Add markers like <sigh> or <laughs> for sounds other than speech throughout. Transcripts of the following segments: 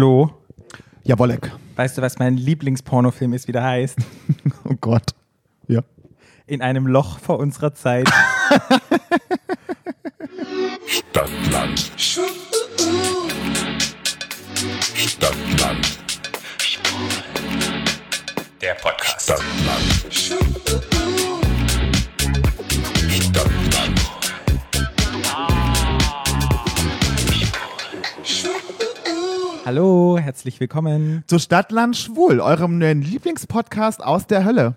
Flo, Ja, Wollek. weißt du, was mein Lieblingspornofilm ist, wie der heißt? <laughs> Oh Gott. Ja. In einem Loch vor unserer Zeit. <laughs> Stadtland. Stadtland. Der Podcast. Stadtland. Hallo, herzlich willkommen. Zu Stadtland Schwul, eurem neuen Lieblingspodcast aus der Hölle.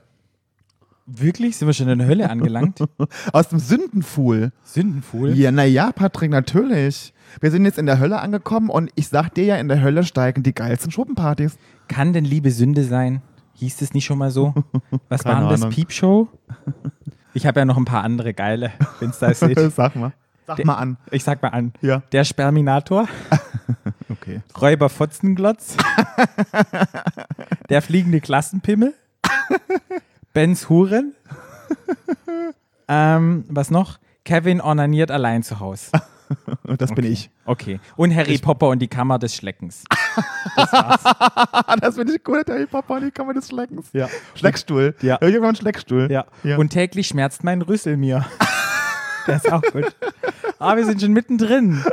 Wirklich? Sind wir schon in der Hölle angelangt? <laughs> Aus dem Sündenfuhl. Sündenfuhl? Ja, naja, Patrick, natürlich. Wir sind jetzt in der Hölle angekommen und ich sag dir ja, in der Hölle steigen die geilsten Schuppenpartys. Kann denn Liebe Sünde sein? Hieß das nicht schon mal so? <laughs> Was war denn das? Piepshow? Ich habe ja noch ein paar andere geile, wenn es da steht. <laughs> sag mal. Sag mal an. Ich sag mal an. Ja. Der Sperminator, <laughs> Okay. Räuber Fotzenglotz, der fliegende Klassenpimmel, Benz Huren, ähm, was noch? Kevin ornaniert allein zu Hause. <laughs> Das bin ich. Okay. Und Harry Popper und die Kammer des Schleckens. Ah, <laughs> das finde ich gut, der Hip-Hop, die kann man des Schleckens. Ja. Schleckstuhl. Ja. Irgendwann Schleckstuhl. Ja. Ja. Und täglich schmerzt mein Rüssel mir. Der ist auch gut. Aber wir sind schon mittendrin.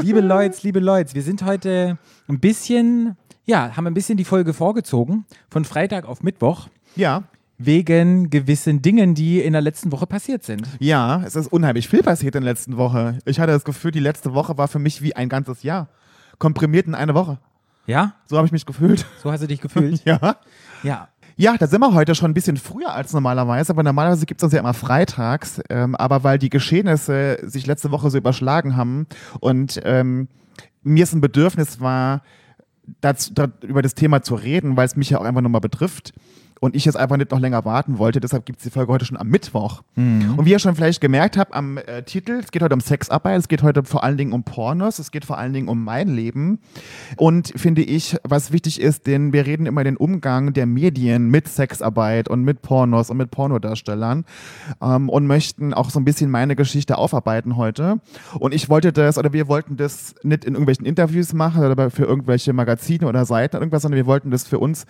Liebe Leute, liebe Leute, wir sind heute ein bisschen, ja, haben ein bisschen die Folge vorgezogen, von Freitag auf Mittwoch, Ja. wegen gewissen Dingen, die in der letzten Woche passiert sind. Ja, es ist unheimlich viel passiert in der letzten Woche. Ich hatte das Gefühl, die letzte Woche war für mich wie ein ganzes Jahr. Komprimiert in eine Woche. Ja? So habe ich mich gefühlt. So hast du dich gefühlt? <laughs> Ja. ja. Ja, da sind wir heute schon ein bisschen früher als normalerweise, aber normalerweise gibt es uns ja immer freitags. Ähm, aber weil die Geschehnisse sich letzte Woche so überschlagen haben und ähm, mir es ein Bedürfnis war, dazu, da, über das Thema zu reden, weil es mich ja auch einfach nochmal betrifft. Und ich jetzt einfach nicht noch länger warten wollte, deshalb gibt es die Folge heute schon am Mittwoch. Und wie ihr schon vielleicht gemerkt habt am äh, Titel, es geht heute um Sexarbeit, es geht heute vor allen Dingen um Pornos, es geht vor allen Dingen um mein Leben. Und finde ich, was wichtig ist, denn wir reden immer den Umgang der Medien mit Sexarbeit und mit Pornos und mit Pornodarstellern ähm, und möchten auch so ein bisschen meine Geschichte aufarbeiten heute. Und ich wollte das, oder wir wollten das nicht in irgendwelchen Interviews machen oder für irgendwelche Magazine oder Seiten oder irgendwas, sondern wir wollten das für uns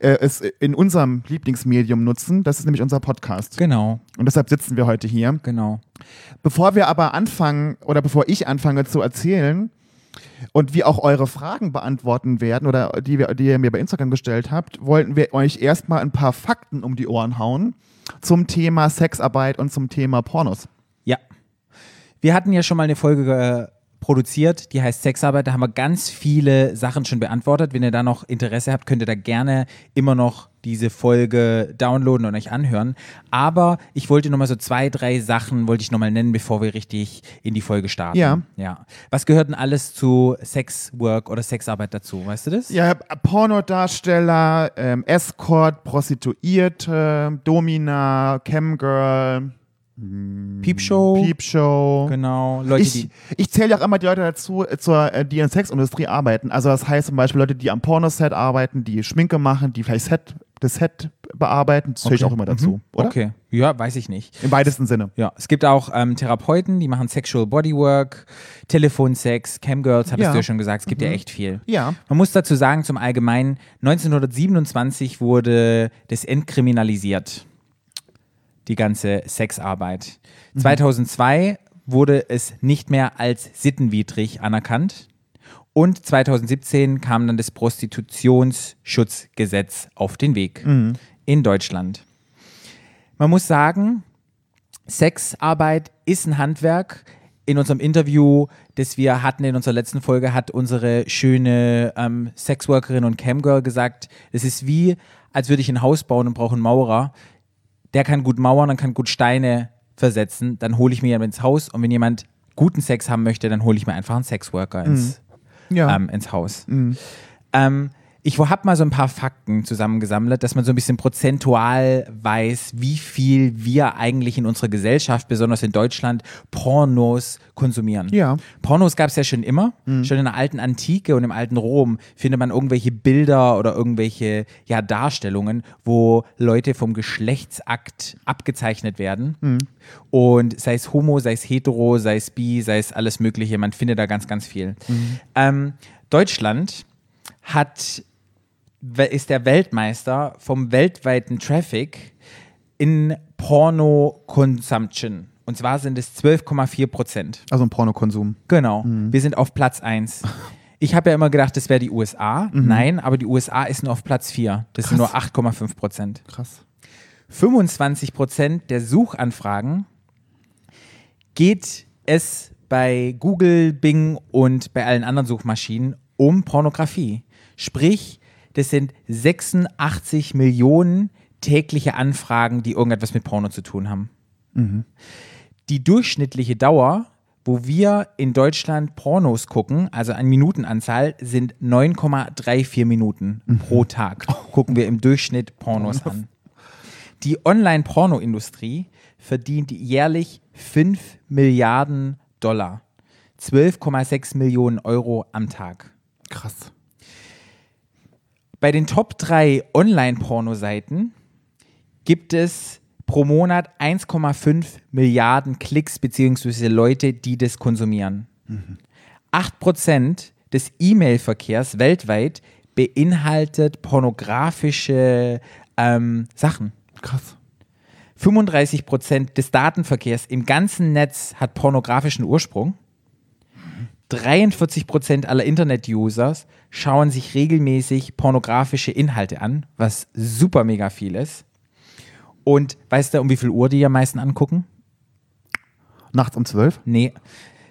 äh, es in unserem Lieblingsmedium nutzen. Das ist nämlich unser Podcast. Genau, Und deshalb sitzen wir heute hier. genau. Bevor wir aber anfangen oder bevor ich anfange zu erzählen und wir auch eure Fragen beantworten werden oder die, wir, die ihr mir bei Instagram gestellt habt, wollten wir euch erstmal ein paar Fakten um die Ohren hauen zum Thema Sexarbeit und zum Thema Pornos. Ja. Wir hatten ja schon mal eine Folge äh, produziert, die heißt Sexarbeit. Da haben wir ganz viele Sachen schon beantwortet. Wenn ihr da noch Interesse habt, könnt ihr da gerne immer noch diese Folge downloaden und euch anhören. Aber ich wollte nochmal so zwei, drei Sachen wollte ich nochmal nennen, bevor wir richtig in die Folge starten. Ja. ja. Was gehört denn alles zu Sexwork oder Sexarbeit dazu? Weißt du das? Ja, Pornodarsteller, ähm, Escort, Prostituierte, Domina, Camgirl, Piepshow. Peepshow. Genau. Leute, ich, ich zähle ja auch immer die Leute dazu, äh, zur, äh, die in der Sexindustrie arbeiten. Also das heißt zum Beispiel Leute, die am Pornoset arbeiten, die Schminke machen, die vielleicht Set, das Set bearbeiten. Das zähle ich Okay. auch immer dazu, Mhm. oder? Okay. Ja, weiß ich nicht. Im weitesten Sinne. Ja, es gibt auch ähm, Therapeuten, die machen Sexual Bodywork, Telefonsex, Camgirls, hattest Ja. Mhm. du ja schon gesagt, es gibt ja echt viel. Ja. Man muss dazu sagen, zum Allgemeinen, 1927 wurde das entkriminalisiert, die ganze Sexarbeit. Mhm. 2002 wurde es nicht mehr als sittenwidrig anerkannt. Und 2017 kam dann das Prostitutionsschutzgesetz auf den Weg Mhm. in Deutschland. Man muss sagen, Sexarbeit ist ein Handwerk. In unserem Interview, das wir hatten in unserer letzten Folge, hat unsere schöne ähm, Sexworkerin und Camgirl gesagt, es ist wie, als würde ich ein Haus bauen und brauche einen Maurer. Der kann gut mauern und kann gut Steine versetzen. Dann hole ich mir jemanden ins Haus und wenn jemand guten Sex haben möchte, dann hole ich mir einfach einen Sexworker ins, Ja. ähm, ins Haus. Ähm, ich habe mal so ein paar Fakten zusammengesammelt, dass man so ein bisschen prozentual weiß, wie viel wir eigentlich in unserer Gesellschaft, besonders in Deutschland, Pornos konsumieren. Ja. Pornos gab es ja schon immer. Schon in der alten Antike und im alten Rom findet man irgendwelche Bilder oder irgendwelche ja, Darstellungen, wo Leute vom Geschlechtsakt abgezeichnet werden. Und sei es homo, sei es hetero, sei es bi, sei es alles Mögliche. Man findet da ganz, ganz viel. Ähm, Deutschland hat, ist der Weltmeister vom weltweiten Traffic in Porno-Consumption. Und zwar sind es 12,4 Prozent. Also ein Pornokonsum. Genau. Wir sind auf Platz 1. <laughs> Ich habe ja immer gedacht, das wäre die USA. Nein, aber die USA ist nur auf Platz 4. Das sind nur Krass. 8,5 Prozent. Krass. 25 Prozent der Suchanfragen geht es bei Google, Bing und bei allen anderen Suchmaschinen um Pornografie. Sprich, das sind 86 Millionen tägliche Anfragen, die irgendetwas mit Porno zu tun haben. Die durchschnittliche Dauer, wo wir in Deutschland Pornos gucken, also an Minutenanzahl, sind 9,34 Minuten pro Tag. Gucken wir im Durchschnitt Pornos an. Die Online-Porno-Industrie verdient jährlich 5 Milliarden Dollar. 12,6 Millionen Euro am Tag. Krass. Bei den Top 3 Online-Porno-Seiten gibt es pro Monat 1,5 Milliarden Klicks bzw. Leute, die das konsumieren. 8% des E-Mail-Verkehrs weltweit beinhaltet pornografische ähm, Sachen. Krass. 35 Prozent des Datenverkehrs im ganzen Netz hat pornografischen Ursprung. 43 Prozent aller Internet-Users schauen sich regelmäßig pornografische Inhalte an, was super mega viel ist. Und weißt du, um wie viel Uhr die am meisten angucken? Nachts um zwölf? Nee.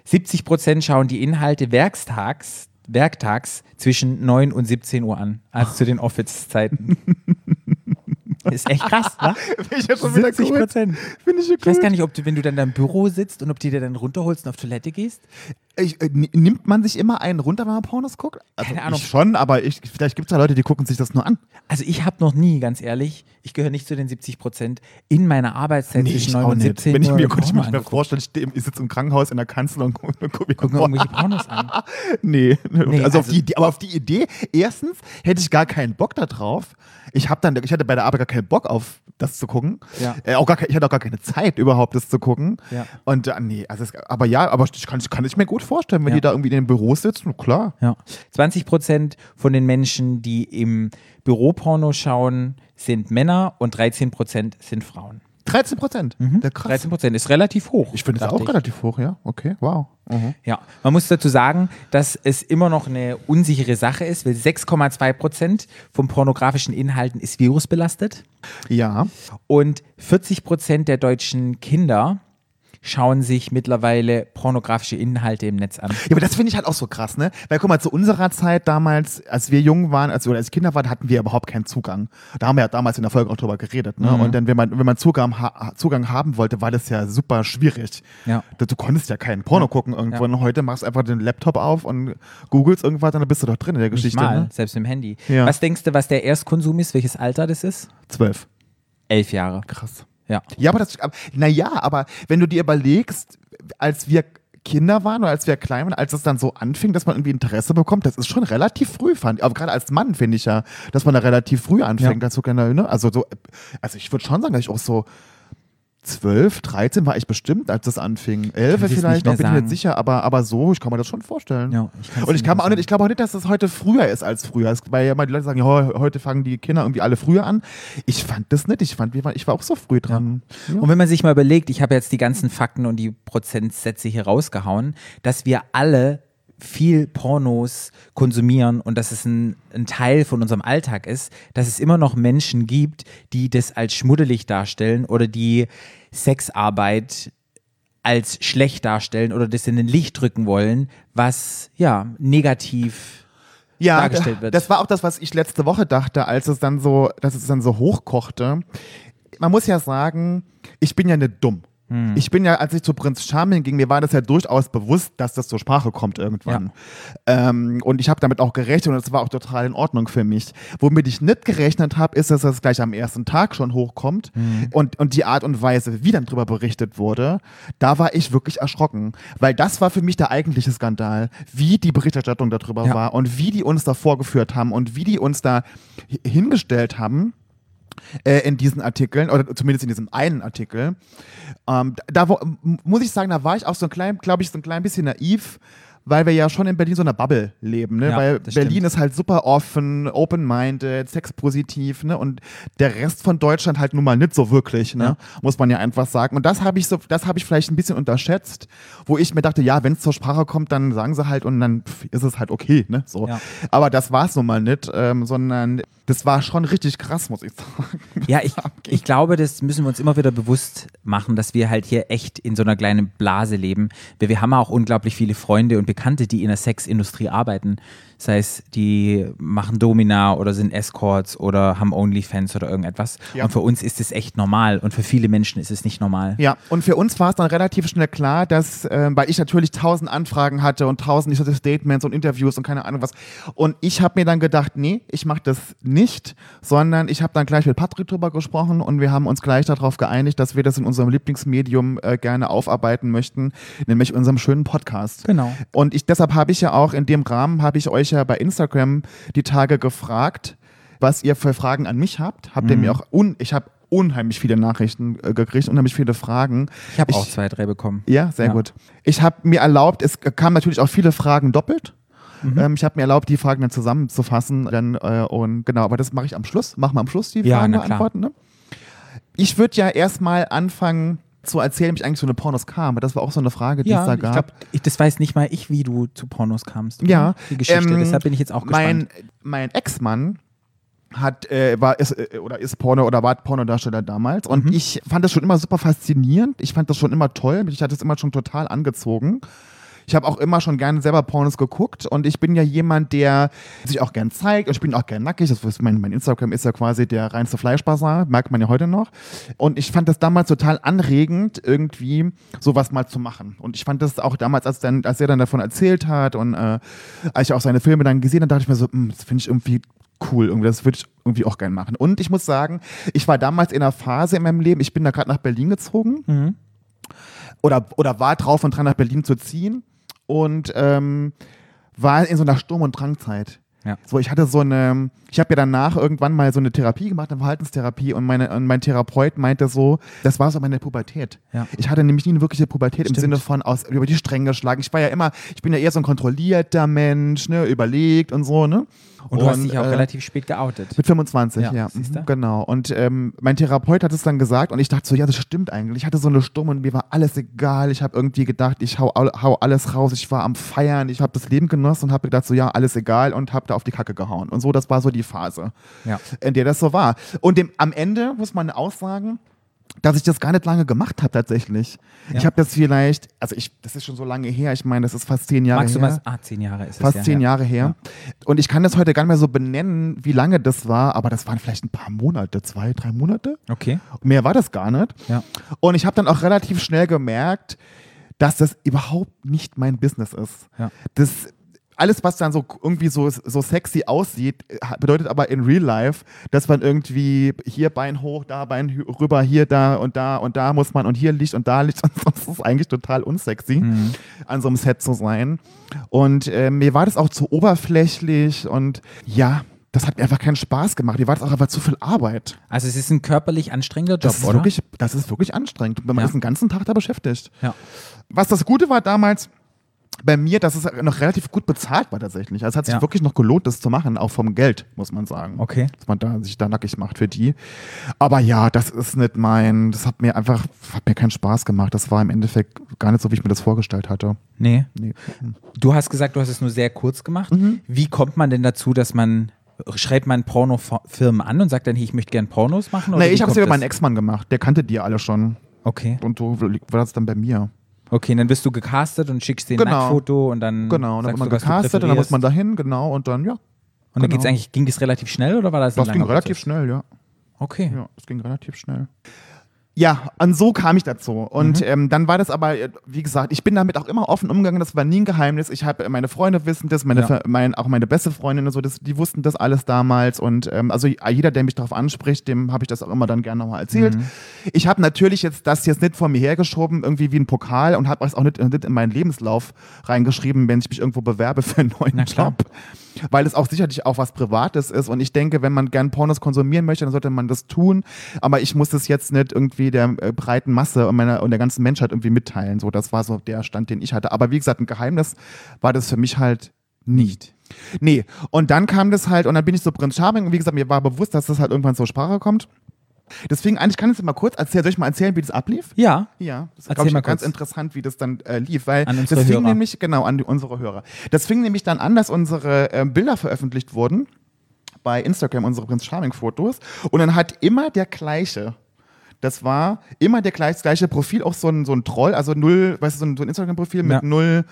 70 Prozent schauen die Inhalte werktags, werktags zwischen 9 und 17 Uhr an, also zu den Office-Zeiten. <laughs> ist echt krass, ne? Ich ja schon wieder 70 cool. Prozent. Finde ich ja Ich weiß cool. gar nicht, ob du, wenn du dann da im Büro sitzt und ob die dir dann runterholst und auf Toilette gehst. Ich, äh, nimmt man sich immer einen runter, wenn man Pornos guckt? Also Keine Ahnung. Ich schon, aber ich, vielleicht gibt es ja Leute, die gucken sich das nur an. Also ich habe noch nie, ganz ehrlich, ich gehöre nicht zu den 70 Prozent, in meiner Arbeitszeit zwischen 9 und 17 Wenn ich mir, könnte ich mir nicht mehr vorstellen, ich, ich sitze im Krankenhaus in der Kanzel und gucke guck mir Gucken irgendwelche Pornos an. <laughs> Nee, Nee, also, auf also- die Idee, aber auf die Idee, erstens hätte ich gar keinen Bock da drauf. Ich habe dann, ich hatte bei der Arbeit gar keinen Bock auf das zu gucken. Ja. Äh, auch gar, ich hatte auch gar keine Zeit überhaupt, das zu gucken. Ja. Und äh, nee, also es, aber ja, aber ich kann, kann ich mir gut vorstellen, wenn Ja. die da irgendwie in den Büros sitzen, klar. Ja. 20 Prozent von den Menschen, die im Büroporno schauen, sind Männer und 13 Prozent sind Frauen. 13 Prozent. Ja, krass. 13 Prozent ist relativ hoch. Ich finde es auch relativ hoch, ja. Okay, wow. Mhm. Ja, man muss dazu sagen, dass es immer noch eine unsichere Sache ist, weil 6,2 Prozent von pornografischen Inhalten ist virusbelastet Ja. und 40 Prozent der deutschen Kinder schauen sich mittlerweile pornografische Inhalte im Netz an. Ja, aber das finde ich halt auch so krass, ne? Weil guck mal, zu unserer Zeit damals, als wir jung waren, als, oder als Kinder waren, hatten wir überhaupt keinen Zugang. Da haben wir ja damals in der Folge auch drüber geredet, ne? Und dann, wenn man, wenn man Zugang, ha Zugang haben wollte, war das ja super schwierig. Ja. Du, du konntest ja keinen Porno gucken irgendwo. Und heute machst du einfach den Laptop auf und googelst irgendwas, dann bist du doch drin in der Nicht Geschichte. mal, Ne? selbst im Handy. Ja. Was denkst du, was der Erstkonsum ist? Welches Alter das ist? Zwölf. Elf Jahre. Krass. Ja. Ja, aber das, naja, aber wenn du dir überlegst, als wir Kinder waren oder als wir klein waren, als es dann so anfing, dass man irgendwie Interesse bekommt, das ist schon relativ früh, fand ich. Aber gerade als Mann finde ich ja, dass man da relativ früh anfängt, Ja. dazu ne? Also so, also ich würde schon sagen, dass ich auch so 12, 13 war ich bestimmt, als das anfing. 11 Kann ich jetzt vielleicht, noch bin ich mir nicht sicher, aber, aber so, ich kann mir das schon vorstellen. Ja, ich Und ich kann auch nicht, ich glaube auch nicht, dass das heute früher ist als früher. Es- Weil ja mal die Leute sagen, ja, heu- heute fangen die Kinder irgendwie alle früher an. Ich fand das nicht. Ich fand, ich war auch so früh dran. Ja. Und wenn man sich mal überlegt, ich habe jetzt die ganzen Fakten und die Prozentsätze hier rausgehauen, dass wir alle viel Pornos konsumieren und dass es ein, ein Teil von unserem Alltag ist, dass es immer noch Menschen gibt, die das als schmuddelig darstellen oder die Sexarbeit als schlecht darstellen oder das in ein Licht drücken wollen, was ja negativ ja, dargestellt da- wird. Das war auch das, was ich letzte Woche dachte, als es dann so, dass es dann so hochkochte. Man muss ja sagen, ich bin ja nicht dumm. Hm. Ich bin ja, als ich zu Prinz Charming ging, mir war das ja durchaus bewusst, dass das zur Sprache kommt irgendwann. Ähm, und ich habe damit auch gerechnet und das war auch total in Ordnung für mich. Womit ich nicht gerechnet habe, ist, dass das gleich am ersten Tag schon hochkommt Hm. und, und die Art und Weise, wie dann drüber berichtet wurde, da war ich wirklich erschrocken. Weil das war für mich der eigentliche Skandal, wie die Berichterstattung darüber Ja. war und wie die uns da vorgeführt haben und wie die uns da hi- hingestellt haben äh, in diesen Artikeln, oder zumindest in diesem einen Artikel. Ähm, da wo, muss ich sagen, da war ich auch so ein klein, glaube ich, so ein klein bisschen naiv, weil wir ja schon in Berlin so einer Bubble leben, ne? Ja, weil Berlin stimmt. ist halt super offen, open-minded, sexpositiv, ne? Und der Rest von Deutschland halt nun mal nicht so wirklich, ne? Ja. Muss man ja einfach sagen. Und das habe ich so, das habe ich vielleicht ein bisschen unterschätzt, wo ich mir dachte, ja, wenn es zur Sprache kommt, dann sagen sie halt und dann pff, ist es halt okay, ne? So. Ja. Aber das war es nun mal nicht, ähm, sondern das war schon richtig krass, muss ich sagen. <laughs> Ja, ich, ich glaube, das müssen wir uns immer wieder bewusst machen, dass wir halt hier echt in so einer kleinen Blase leben. Wir, wir haben auch unglaublich viele Freunde und Bekannte, die in der Sexindustrie arbeiten. Sei es, die machen Domina oder sind Escorts oder haben Onlyfans oder irgendetwas. Ja. Und für uns ist es echt normal und für viele Menschen ist es nicht normal. Ja, und für uns war es dann relativ schnell klar, dass, äh, weil ich natürlich tausend Anfragen hatte und tausend Statements und Interviews und keine Ahnung was. Und ich habe mir dann gedacht, nee, ich mache das nicht, sondern ich habe dann gleich mit Patrick drüber gesprochen und wir haben uns gleich darauf geeinigt, dass wir das in unserem Lieblingsmedium äh, gerne aufarbeiten möchten, nämlich unserem schönen Podcast. Genau. Und ich, deshalb habe ich ja auch in dem Rahmen, habe ich euch ja bei Instagram die Tage gefragt, was ihr für Fragen an mich habt. Habt ihr mir auch, un ich habe unheimlich viele Nachrichten äh, gekriegt, unheimlich viele Fragen. Ich habe auch zwei, drei bekommen. Ja, sehr Ja. gut. Ich habe mir erlaubt, es kamen natürlich auch viele Fragen doppelt. Ähm, ich habe mir erlaubt, die Fragen dann zusammenzufassen. Dann, äh, und genau, aber das mache ich am Schluss. Machen wir am Schluss die Ja, Fragen beantworten. Ne? Ich würde ja erstmal anfangen zu erzählen, wie ich eigentlich so eine Pornos kam. Das war auch so eine Frage, die es Ja, da ich gab. glaube, das weiß nicht mal ich, wie du zu Pornos kamst. oder? Ja, Die Geschichte. ähm, Deshalb bin ich jetzt auch gespannt. Mein, mein Ex-Mann hat, äh, war, ist, äh, oder ist Porno oder war Pornodarsteller damals und Mhm. ich fand das schon immer super faszinierend. Ich fand das schon immer toll. Mich hat das immer schon total angezogen. Ich habe auch immer schon gerne selber Pornos geguckt und ich bin ja jemand, der sich auch gern zeigt und ich bin auch gern nackig. Das ist mein, mein Instagram ist ja quasi der reinste Fleischbasar, merkt man ja heute noch. Und ich fand das damals total anregend, irgendwie sowas mal zu machen. Und ich fand das auch damals, als, dann, als er dann davon erzählt hat und äh, als ich auch seine Filme dann gesehen habe, dachte ich mir so, "Hm, das finde ich irgendwie cool, irgendwie, das würde ich irgendwie auch gern machen. Und ich muss sagen, ich war damals in einer Phase in meinem Leben, ich bin da gerade nach Berlin gezogen Mhm. oder, oder war drauf und dran, nach Berlin zu ziehen und ähm, war in so einer Sturm- und Drangzeit. Ja. So, ich hatte so eine, ich habe ja danach irgendwann mal so eine Therapie gemacht, eine Verhaltenstherapie und, meine, und mein Therapeut meinte so, das war so meine Pubertät. Ja. Ich hatte nämlich nie eine wirkliche Pubertät im Stimmt. Sinne von aus, über die Stränge geschlagen. Ich war ja immer, ich bin ja eher so ein kontrollierter Mensch, ne, überlegt und so, ne? Und du hast dich auch äh, relativ spät geoutet. mit 25, Ja, ja. Mhm, Genau. Und ähm, mein Therapeut hat es dann gesagt und ich dachte so, ja, das stimmt eigentlich. Ich hatte so eine Stumme und mir war alles egal. Ich habe irgendwie gedacht, ich hau, hau alles raus. Ich war am Feiern, ich habe das Leben genossen und habe gedacht so, ja, alles egal und habe da auf die Kacke gehauen. Und so, das war so die Phase, Ja. in der das so war. Und dem, am Ende muss man auch sagen, dass ich das gar nicht lange gemacht habe tatsächlich. Ja. Ich habe das vielleicht, also ich, das ist schon so lange her, ich meine, das ist fast zehn Jahre Magst du her. mal, ah, zehn Jahre ist es Fast ja, zehn ja. Jahre her. Und ich kann das heute gar nicht mehr so benennen, wie lange das war, aber das waren vielleicht ein paar Monate, zwei, drei Monate. Okay. Mehr war das gar nicht. Ja. Und ich habe dann auch relativ schnell gemerkt, dass das überhaupt nicht mein Business ist. Ja. Das alles, was dann so irgendwie so, so sexy aussieht, ha- bedeutet aber in Real Life, dass man irgendwie hier Bein hoch, da Bein rüber, hier, da und da und da muss man und hier Licht und da Licht <laughs> und das ist eigentlich total unsexy, Mhm. an so einem Set zu sein. Und äh, mir war das auch zu oberflächlich und ja, das hat mir einfach keinen Spaß gemacht. Mir war das auch einfach zu viel Arbeit. Also es ist ein körperlich anstrengender Job, Das ist, oder? wirklich, das ist wirklich anstrengend. Man Ja. ist den ganzen Tag da beschäftigt. Ja. Was das Gute war damals bei mir, dass es noch relativ gut bezahlt war tatsächlich. Also es hat sich Ja. wirklich noch gelohnt, das zu machen, auch vom Geld, muss man sagen. Okay. Dass man da, sich da nackig macht für die. Aber ja, das ist nicht mein, das hat mir einfach, hat mir keinen Spaß gemacht. Das war im Endeffekt gar nicht so, wie ich mir das vorgestellt hatte. Nee. Nee. Du hast gesagt, du hast es nur sehr kurz gemacht. Mhm. Wie kommt man denn dazu, dass man schreibt man Pornofirmen an und sagt dann, hey, ich möchte gerne Pornos machen? oder Nee, ich habe es über meinen? Ex-Mann gemacht. Der kannte die alle schon. Okay. Und so war das dann bei mir. Okay, dann wirst du gecastet und schickst dir ein Genau. Nacktfoto und dann Genau, und dann wird man du, gecastet und dann muss man dahin, genau, und dann, ja. Und dann geht's genau. eigentlich, ging das relativ schnell oder war das Das ging relativ Prozess? schnell, ja. Okay. Ja, es ging relativ schnell. Ja, und so kam ich dazu. Und Mhm. ähm, dann war das aber, äh, wie gesagt, ich bin damit auch immer offen umgegangen. Das war nie ein Geheimnis. Ich habe meine Freunde wissen das, meine, Ja. Mein, auch meine beste Freundin und so, das, die wussten das alles damals. Und ähm, also jeder, der mich darauf anspricht, dem habe ich das auch immer dann gerne nochmal erzählt. Mhm. Ich habe natürlich jetzt das jetzt nicht vor mir hergeschoben, irgendwie wie ein Pokal und habe es auch nicht, nicht in meinen Lebenslauf reingeschrieben, wenn ich mich irgendwo bewerbe für einen neuen. Job weil es auch sicherlich auch was Privates ist. Und ich denke, wenn man gern Pornos konsumieren möchte, dann sollte man das tun. Aber ich muss das jetzt nicht irgendwie der äh, breiten Masse und, meiner, und der ganzen Menschheit irgendwie mitteilen. So, das war so der Stand, den ich hatte. Aber wie gesagt, ein Geheimnis war das für mich halt nicht. Nee, und dann kam das halt, und dann bin ich so Prinz Charming, und wie gesagt, mir war bewusst, dass das halt irgendwann zur Sprache kommt. Deswegen, eigentlich kann ich es mal kurz erzählen. Soll ich mal erzählen, wie das ablief? Ja. Ja, das ist, glaube ich, mal ganz interessant, wie das dann äh, lief, weil das fing Hörer. nämlich, genau, an die, unsere Hörer. Das fing nämlich dann an, dass unsere ähm, Bilder veröffentlicht wurden bei Instagram, unsere Prinz Charming Fotos. Und dann hat immer der gleiche. Das war immer der gleich, gleiche Profil, auch so ein, so ein Troll, also null, weißt du, so ein, so ein Instagram-Profil mit Ja. null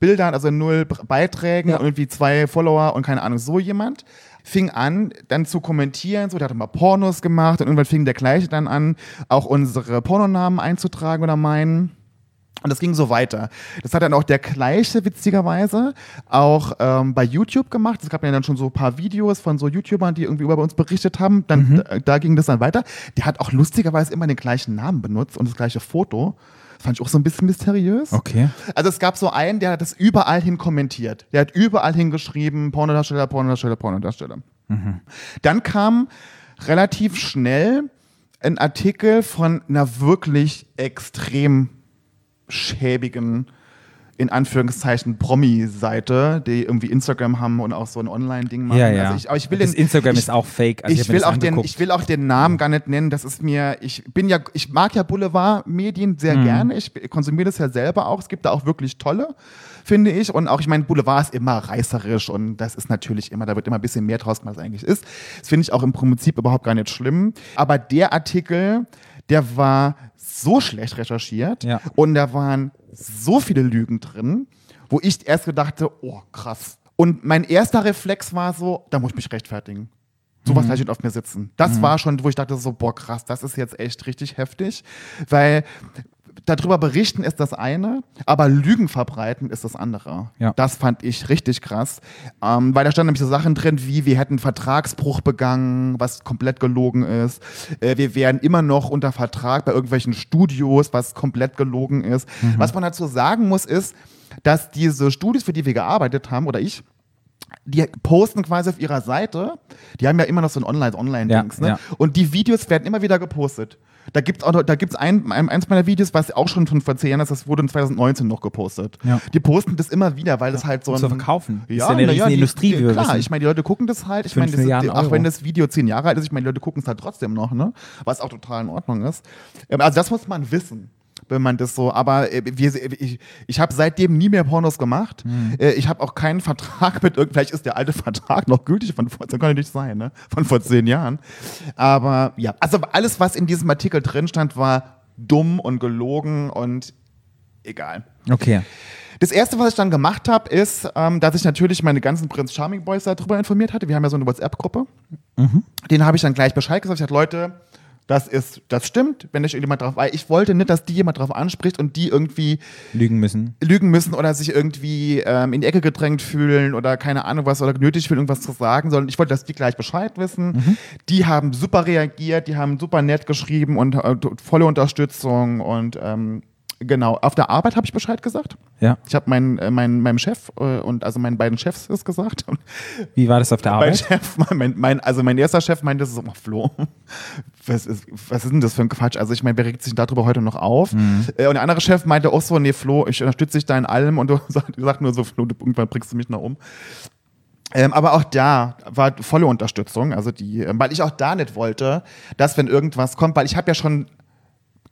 Bildern, also null Beiträgen Ja. und irgendwie zwei Follower und keine Ahnung, so jemand. Fing an, dann zu kommentieren, so, der hat mal Pornos gemacht und irgendwann fing der gleiche dann an, auch unsere Pornonamen einzutragen oder meinen. Und das ging so weiter. Das hat dann auch der gleiche, witzigerweise, auch ähm, bei YouTube gemacht. Es gab ja dann schon so ein paar Videos von so YouTubern, die irgendwie über uns berichtet haben. Dann, da, da ging das dann weiter. Der hat auch lustigerweise immer den gleichen Namen benutzt und das gleiche Foto. Fand ich auch so ein bisschen mysteriös. Okay. Also es gab so einen, der hat das überall hin kommentiert. Der hat überall hingeschrieben, Pornodarsteller, Pornodarsteller, Pornodarsteller. Dann kam relativ schnell ein Artikel von einer wirklich extrem schäbigen, in Anführungszeichen, Promi-Seite, die irgendwie Instagram haben und auch so ein Online-Ding machen. Ja, ja. Also ich, aber ich will den, Instagram ich, ist auch fake. Also ich, will auch den, ich will auch den Namen gar nicht nennen. Das ist mir, ich bin ja, ich mag ja Boulevardmedien sehr Mhm. gerne. Ich konsumiere das ja selber auch. Es gibt da auch wirklich tolle, finde ich. Und auch, ich meine, Boulevard ist immer reißerisch und das ist natürlich immer, da wird immer ein bisschen mehr draus als eigentlich ist. Das finde ich auch im Prinzip überhaupt gar nicht schlimm. Aber der Artikel, der war so schlecht recherchiert Ja. und da waren so viele Lügen drin, wo ich erst gedachte, oh krass. Und mein erster Reflex war so, da muss ich mich rechtfertigen. Sowas gleich nicht auf mir sitzen. Das war schon, wo ich dachte so, boah krass, das ist jetzt echt richtig heftig, weil darüber berichten ist das eine, aber Lügen verbreiten ist das andere. Ja. Das fand ich richtig krass, ähm, weil da standen nämlich so Sachen drin wie, wir hätten Vertragsbruch begangen, was komplett gelogen ist. Äh, wir wären immer noch unter Vertrag bei irgendwelchen Studios, was komplett gelogen ist. Was man dazu sagen muss, ist, dass diese Studios, für die wir gearbeitet haben, oder ich, die posten quasi auf ihrer Seite, die haben ja immer noch so ein Online-Online-Dings, Ja, ne? ja. Und die Videos werden immer wieder gepostet. Da gibt es auch da gibt's ein, ein, eins meiner Videos, was auch schon von vor zehn Jahren ist, das wurde in 2019 noch gepostet. Ja. Die posten das immer wieder, weil das halt so ein. zu verkaufen. Ja, ist ja eine riesen die- Industrie, die, Klar, wissen. ich meine, die Leute gucken das halt. Ich meine, auch wenn das Video zehn Jahre alt ist, ich meine, die Leute gucken es halt trotzdem noch, ne? Was auch total in Ordnung ist. Ähm, Also das muss man wissen. Wenn man das so, aber äh, wir, ich, ich habe seitdem nie mehr Pornos gemacht. Hm. Äh, Ich habe auch keinen Vertrag mit irgend, vielleicht ist der alte Vertrag noch gültig von vor, das kann ja nicht sein, ne? Von vor zehn Jahren. Aber ja, also alles, was in diesem Artikel drin stand, war dumm und gelogen und egal. Okay. Das erste, was ich dann gemacht habe, ist, ähm, dass ich natürlich meine ganzen Prinz Charming Boys darüber informiert hatte. Wir haben ja so eine WhatsApp-Gruppe. Den habe ich dann gleich Bescheid gesagt. Ich sagte, Leute, das ist, das stimmt, wenn ich jemand drauf, weil ich wollte nicht, dass die jemand drauf anspricht und die irgendwie Lügen müssen. lügen müssen oder sich irgendwie ähm, in die Ecke gedrängt fühlen oder keine Ahnung was oder nötig fühlen, irgendwas zu sagen, sondern ich wollte, dass die gleich Bescheid wissen. Die haben super reagiert, die haben super nett geschrieben und äh, volle Unterstützung und ähm, genau. Auf der Arbeit habe ich Bescheid gesagt. Ja. Ich habe mein, äh, mein, meinem Chef äh, und also meinen beiden Chefs das gesagt. <laughs> Wie war das auf der Mein Arbeit? Chef, <laughs> mein, mein, also mein erster Chef meinte so, oh, Flo, was ist, was ist denn das für ein Quatsch? Also ich meine, wer regt sich darüber heute noch auf? Äh, Und der andere Chef meinte auch so, nee, Flo, ich unterstütze dich da in allem und du <laughs> sag- sagst nur so, Flo, du, irgendwann bringst du mich noch um. Ähm, aber auch da war volle Unterstützung, also die, ähm, weil ich auch da nicht wollte, dass wenn irgendwas kommt, weil ich habe ja schon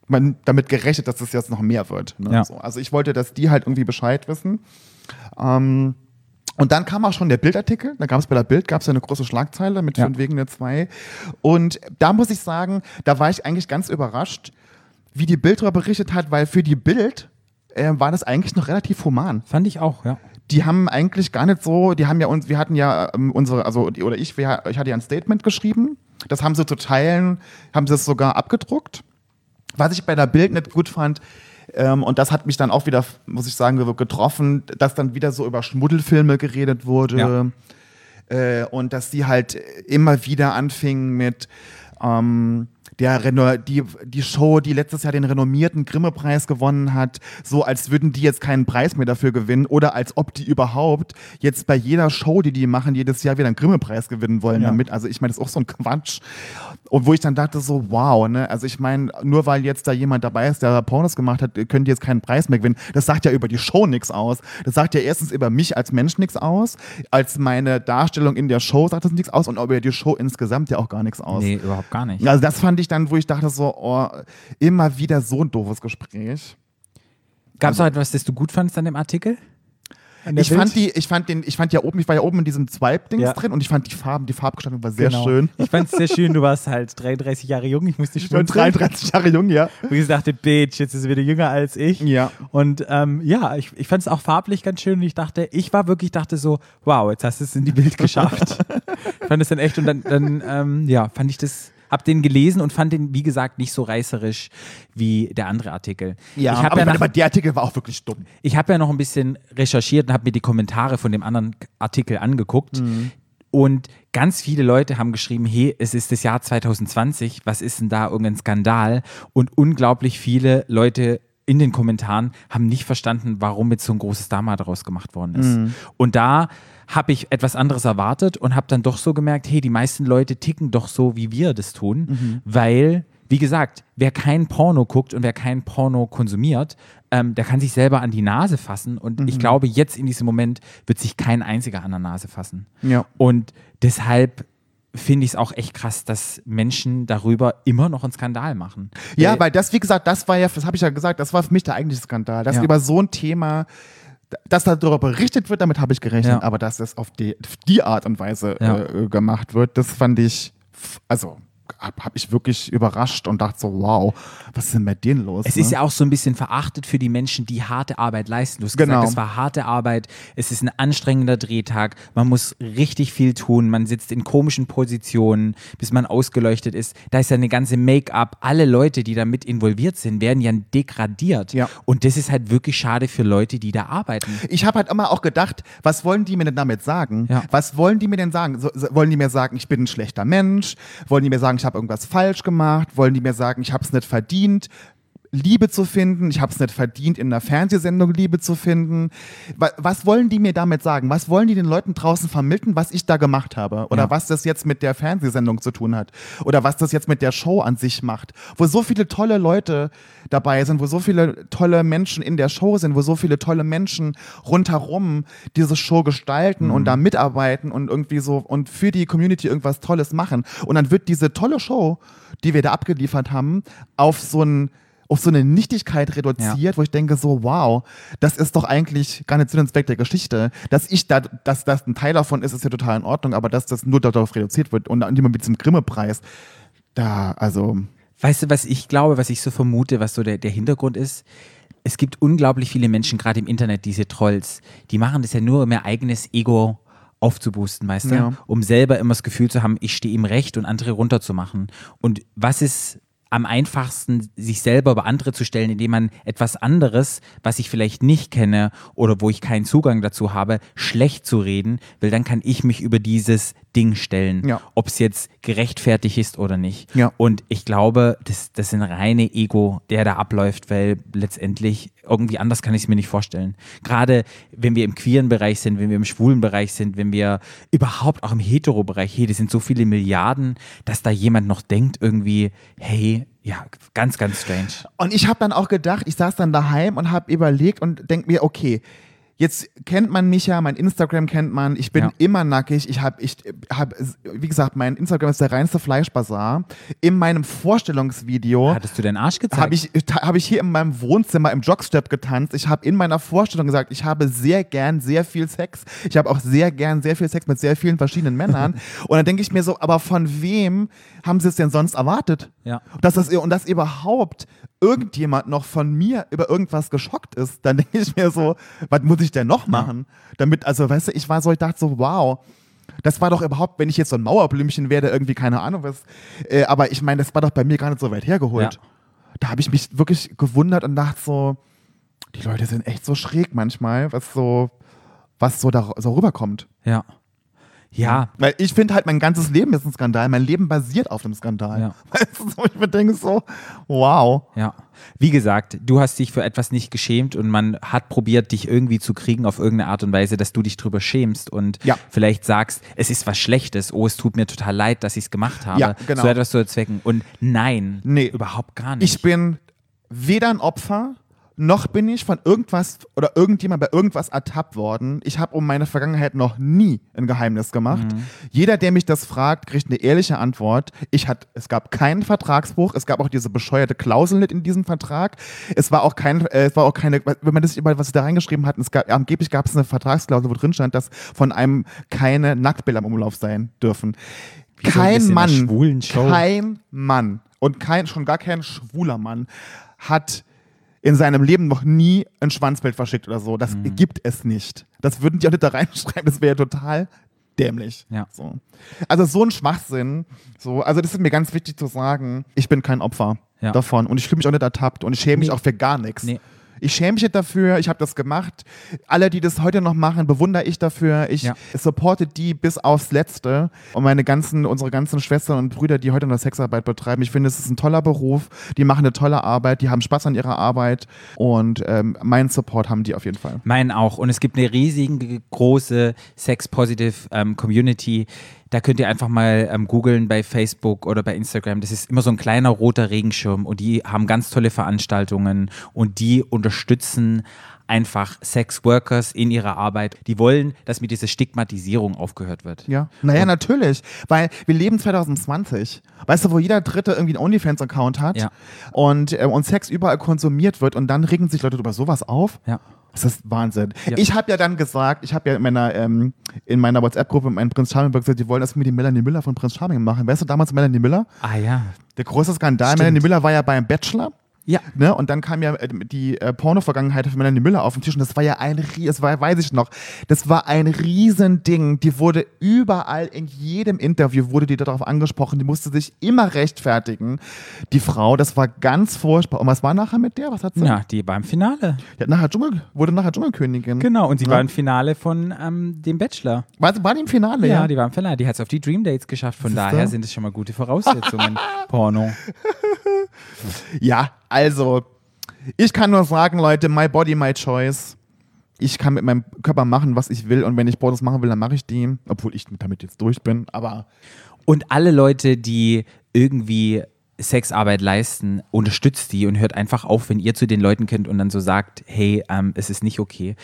man, damit gerechnet, dass das jetzt noch mehr wird. Ne? Ja. So, also ich wollte, dass die halt irgendwie Bescheid wissen. Ähm, und dann kam auch schon der Bildartikel. Da gab es bei der Bild gab es ja eine große Schlagzeile mit Ja. von wegen der zwei. Und da muss ich sagen, da war ich eigentlich ganz überrascht, wie die Bild darüber berichtet hat, weil für die Bild äh, war das eigentlich noch relativ human Fand ich auch, ja. die haben eigentlich gar nicht so, die haben ja uns, wir hatten ja ähm, unsere, also die, oder ich, wir, ich hatte ja ein Statement geschrieben. Das haben sie zu teilen, haben sie es sogar abgedruckt. Was ich bei der Bild nicht gut fand, ähm, und das hat mich dann auch wieder, muss ich sagen, getroffen, dass dann wieder so über Schmuddelfilme geredet wurde. Äh, und dass die halt immer wieder anfingen mit, ähm, der Reno die, die Show, die letztes Jahr den renommierten Grimme-Preis gewonnen hat, so als würden die jetzt keinen Preis mehr dafür gewinnen oder als ob die überhaupt jetzt bei jeder Show, die die machen, jedes Jahr wieder einen Grimme-Preis gewinnen wollen Ja. damit. Also ich meine, das ist auch so ein Quatsch. Und wo ich dann dachte so, wow, ne? Also ich meine, nur weil jetzt da jemand dabei ist, der Pornos gemacht hat, können die jetzt keinen Preis mehr gewinnen. Das sagt ja über die Show nichts aus. Das sagt ja erstens über mich als Mensch nichts aus, als meine Darstellung in der Show sagt das nichts aus und über die Show insgesamt ja auch gar nichts aus. Nee, überhaupt gar nicht. Also das fand ich dann, wo ich dachte so, oh, immer wieder so ein doofes Gespräch. Gab es noch etwas, das du gut fandst an dem Artikel? Ich fand die, ich fand den, ich fand ja oben, ich war ja oben in diesem Swipe-Dings Ja. drin und ich fand die Farben, die Farbgestaltung war sehr Genau. schön. Ich fand es sehr schön, du warst halt <laughs> 33 Jahre jung, ich musste schmunzeln. 33 Jahre jung, ja. Wo ich dachte, Bitch, jetzt ist sie wieder jünger als ich. Ja. Und ähm, ja, ich, ich fand es auch farblich ganz schön und ich dachte, ich war wirklich, dachte so, wow, jetzt hast du es in die Bild geschafft. <laughs> ich fand es dann echt und dann, dann ähm, ja, fand ich das, hab den gelesen und fand den, wie gesagt, nicht so reißerisch wie der andere Artikel. Ja, habe aber, ja, nach- aber der Artikel war auch wirklich dumm. ich hab ja noch ein bisschen recherchiert und habe mir die Kommentare von dem anderen Artikel angeguckt. Und ganz viele Leute haben geschrieben, hey, es ist das Jahr 2020, was ist denn da irgendein Skandal? Und unglaublich viele Leute in den Kommentaren haben nicht verstanden, warum jetzt so ein großes Drama daraus gemacht worden ist. Und da habe ich etwas anderes erwartet und habe dann doch so gemerkt, hey, die meisten Leute ticken doch so, wie wir das tun, weil, wie gesagt, wer kein Porno guckt und wer kein Porno konsumiert, ähm, der kann sich selber an die Nase fassen und ich glaube, jetzt in diesem Moment wird sich kein einziger an der Nase fassen. Ja. Und deshalb finde ich es auch echt krass, dass Menschen darüber immer noch einen Skandal machen. Ja, Weil- weil das, wie gesagt, das war ja, das habe ich ja gesagt, das war für mich der eigentliche Skandal. Dass Ja. über so ein Thema, dass darüber berichtet wird, damit habe ich gerechnet, Ja. aber dass das auf die, auf die Art und Weise Ja. äh, gemacht wird, das fand ich, also habe hab ich wirklich überrascht und dachte so, wow, was ist denn bei denen los? Es ne? ist ja auch so ein bisschen verachtet für die Menschen, die harte Arbeit leisten. Du hast Genau. gesagt, es war harte Arbeit, es ist ein anstrengender Drehtag, man muss richtig viel tun, man sitzt in komischen Positionen, bis man ausgeleuchtet ist. Da ist ja eine ganze Make-up. Alle Leute, die da mit involviert sind, werden ja degradiert. Ja. Und das ist halt wirklich schade für Leute, die da arbeiten. ich habe halt immer auch gedacht, was wollen die mir denn damit sagen? Ja. Was wollen die mir denn sagen? So, wollen die mir sagen, ich bin ein schlechter Mensch? Wollen die mir sagen, ich habe irgendwas falsch gemacht? Wollen die mir sagen, ich habe es nicht verdient? Liebe zu finden, ich habe es nicht verdient, in einer Fernsehsendung Liebe zu finden. Wa- Was wollen die mir damit sagen? Was wollen die den Leuten draußen vermitteln, was ich da gemacht habe? Oder Ja. was das jetzt mit der Fernsehsendung zu tun hat? Oder was das jetzt mit der Show an sich macht? Wo so viele tolle Leute dabei sind, wo so viele tolle Menschen in der Show sind, wo so viele tolle Menschen rundherum diese Show gestalten und da mitarbeiten und irgendwie so und für die Community irgendwas Tolles machen. Und dann wird diese tolle Show, die wir da abgeliefert haben, auf so ein auf so eine Nichtigkeit reduziert, wo ich denke so, wow, das ist doch eigentlich gar nicht Sinn und Zweck der Geschichte. Dass ich da, dass das ein Teil davon ist, ist ja total in Ordnung, aber dass das nur darauf reduziert wird und immer mit diesem Grimme-Preis, da, also, Weißt du, was ich glaube, was ich so vermute, was so der, der Hintergrund ist? Es gibt unglaublich viele Menschen, gerade im Internet, diese Trolls, die machen das ja nur, um ihr eigenes Ego aufzuboosten, weißt du? Ja. Um selber immer das Gefühl zu haben, ich stehe im Recht und andere runterzumachen. Und was ist am einfachsten, sich selber über andere zu stellen, indem man etwas anderes, was ich vielleicht nicht kenne oder wo ich keinen Zugang dazu habe, schlecht zu reden, weil dann kann ich mich über dieses Ding stellen, Ja. ob es jetzt gerechtfertigt ist oder nicht. Ja. Und ich glaube, das, das ist ein reine Ego, der da abläuft, weil letztendlich irgendwie anders kann ich es mir nicht vorstellen. Gerade wenn wir im queeren Bereich sind, wenn wir im schwulen Bereich sind, wenn wir überhaupt auch im hetero Bereich, hey, das sind so viele Milliarden, dass da jemand noch denkt irgendwie, hey, ja, ganz, ganz strange. Und ich habe dann auch gedacht, ich saß dann daheim und habe überlegt und denk mir, okay, jetzt kennt man mich ja, mein Instagram kennt man, ich bin Ja. immer nackig, ich habe, ich habe, wie gesagt, mein Instagram ist der reinste Fleischbazar. In meinem Vorstellungsvideo Hattest du deinen Arsch gezeigt? habe ich, hab ich hier in meinem Wohnzimmer im Jogstep getanzt. Ich habe in meiner Vorstellung gesagt, ich habe sehr gern sehr viel Sex. Ich habe auch sehr gern sehr viel Sex mit sehr vielen verschiedenen Männern. <laughs> und dann denke ich mir so, aber von wem haben sie es denn sonst erwartet? Ja. Dass das, und dass überhaupt irgendjemand noch von mir über irgendwas geschockt ist, dann <laughs> denke ich mir so, was muss ich denn noch machen? Damit, also weißt du, ich war so, ich dachte so, wow. Das war doch überhaupt, wenn ich jetzt so ein Mauerblümchen werde, irgendwie keine Ahnung was. Äh, aber ich meine, das war doch bei mir gar nicht so weit hergeholt. Ja. Da habe ich mich wirklich gewundert und dachte so, die Leute sind echt so schräg manchmal, was so, was so da so rüberkommt. Ja. Ja, Weil ich finde halt, mein ganzes Leben ist ein Skandal. Mein Leben basiert auf dem Skandal. Ja. <laughs> Weißt du, so, ich mir denke so, wow. Ja. Wie gesagt, du hast dich für etwas nicht geschämt und man hat probiert, dich irgendwie zu kriegen auf irgendeine Art und Weise, dass du dich drüber schämst und Ja. vielleicht sagst, es ist was Schlechtes, oh, es tut mir total leid, dass ich es gemacht habe. Ja, genau. So etwas zu erzwecken. Und nein, Nee. überhaupt gar nicht. Ich bin weder ein Opfer, noch bin ich von irgendwas oder irgendjemand bei irgendwas ertappt worden. Ich habe um meine Vergangenheit noch nie ein Geheimnis gemacht. Jeder, der mich das fragt, kriegt eine ehrliche Antwort. Ich hat, es gab keinen Vertragsbruch, es gab auch diese bescheuerte Klausel nicht in diesem Vertrag. Es war auch kein, äh, es war auch keine, wenn man das über was sie da reingeschrieben hat, es gab, angeblich gab es eine Vertragsklausel, wo drin stand, dass von einem keine Nacktbilder im Umlauf sein dürfen. Wie so ein Kein bisschen Mann, kein Mann und kein, schon gar kein schwuler Mann hat in seinem Leben noch nie ein Schwanzbild verschickt oder so. Das Mhm. gibt es nicht. Das würden die auch nicht da reinschreiben. Das wäre total dämlich. Ja. So. Also so ein Schwachsinn. So, also das ist mir ganz wichtig zu sagen. Ich bin kein Opfer Ja. davon und ich fühle mich auch nicht ertappt und ich schäme mich Nee. auch für gar nichts. Nee. Ich schäme mich dafür, ich habe das gemacht. Alle, die das heute noch machen, bewundere ich dafür. Ich Ja. supporte die bis aufs Letzte. Und meine ganzen, unsere ganzen Schwestern und Brüder, die heute noch Sexarbeit betreiben, ich finde, es ist ein toller Beruf. Die machen eine tolle Arbeit, die haben Spaß an ihrer Arbeit. Und ähm, meinen Support haben die auf jeden Fall. Meinen auch. Und es gibt eine riesige, große Sex-Positive ähm, Community. Da könnt ihr einfach mal ähm, googeln bei Facebook oder bei Instagram. Das ist immer so ein kleiner roter Regenschirm und die haben ganz tolle Veranstaltungen und die unterstützen einfach Sex-Workers in ihrer Arbeit. Die wollen, dass mit dieser Stigmatisierung aufgehört wird. Ja. Naja, natürlich. Weil wir leben 2020. Weißt du, wo jeder Dritte irgendwie einen OnlyFans-Account hat Ja. und, äh, und Sex überall konsumiert wird und dann regen sich Leute über sowas auf. Ja. Das ist Wahnsinn. Ja. Ich habe ja dann gesagt, ich habe ja in meiner, ähm, in meiner WhatsApp-Gruppe mit meinem Prinz Charming gesagt, die wollen das mit die Melanie Miller von Prinz Charming machen. Weißt du damals Melanie Miller? Ah ja. Der große Skandal. Stimmt. Melanie Miller war ja beim Bachelor. Ja. Ne? Und dann kam ja äh, die äh, Porno-Vergangenheit von Melanie Miller auf den Tisch und das war ja ein, das war, weiß ich noch, das war ein Riesending. Die wurde überall, in jedem Interview wurde die darauf angesprochen, die musste sich immer rechtfertigen. Die Frau, das war ganz furchtbar. Und was war nachher mit der? Was hat sie? Ja, die war im Finale. Hat nachher Dschungel, wurde nachher Dschungelkönigin. Genau, und sie Ja. war im Finale von ähm, dem Bachelor. War, war die im Finale, Ja, ja? die war im Finale. Die hat es auf die Dream Dates geschafft. Von Siehste? daher sind es schon mal gute Voraussetzungen. <laughs> Porno. Ja, also, ich kann nur sagen, Leute, my body, my choice. Ich kann mit meinem Körper machen, was ich will und wenn ich Pornos machen will, dann mache ich die. Obwohl ich damit jetzt durch bin, aber Und alle Leute, die irgendwie Sexarbeit leisten, unterstützt die und hört einfach auf, wenn ihr zu den Leuten kennt und dann so sagt, hey, ähm, es ist nicht okay.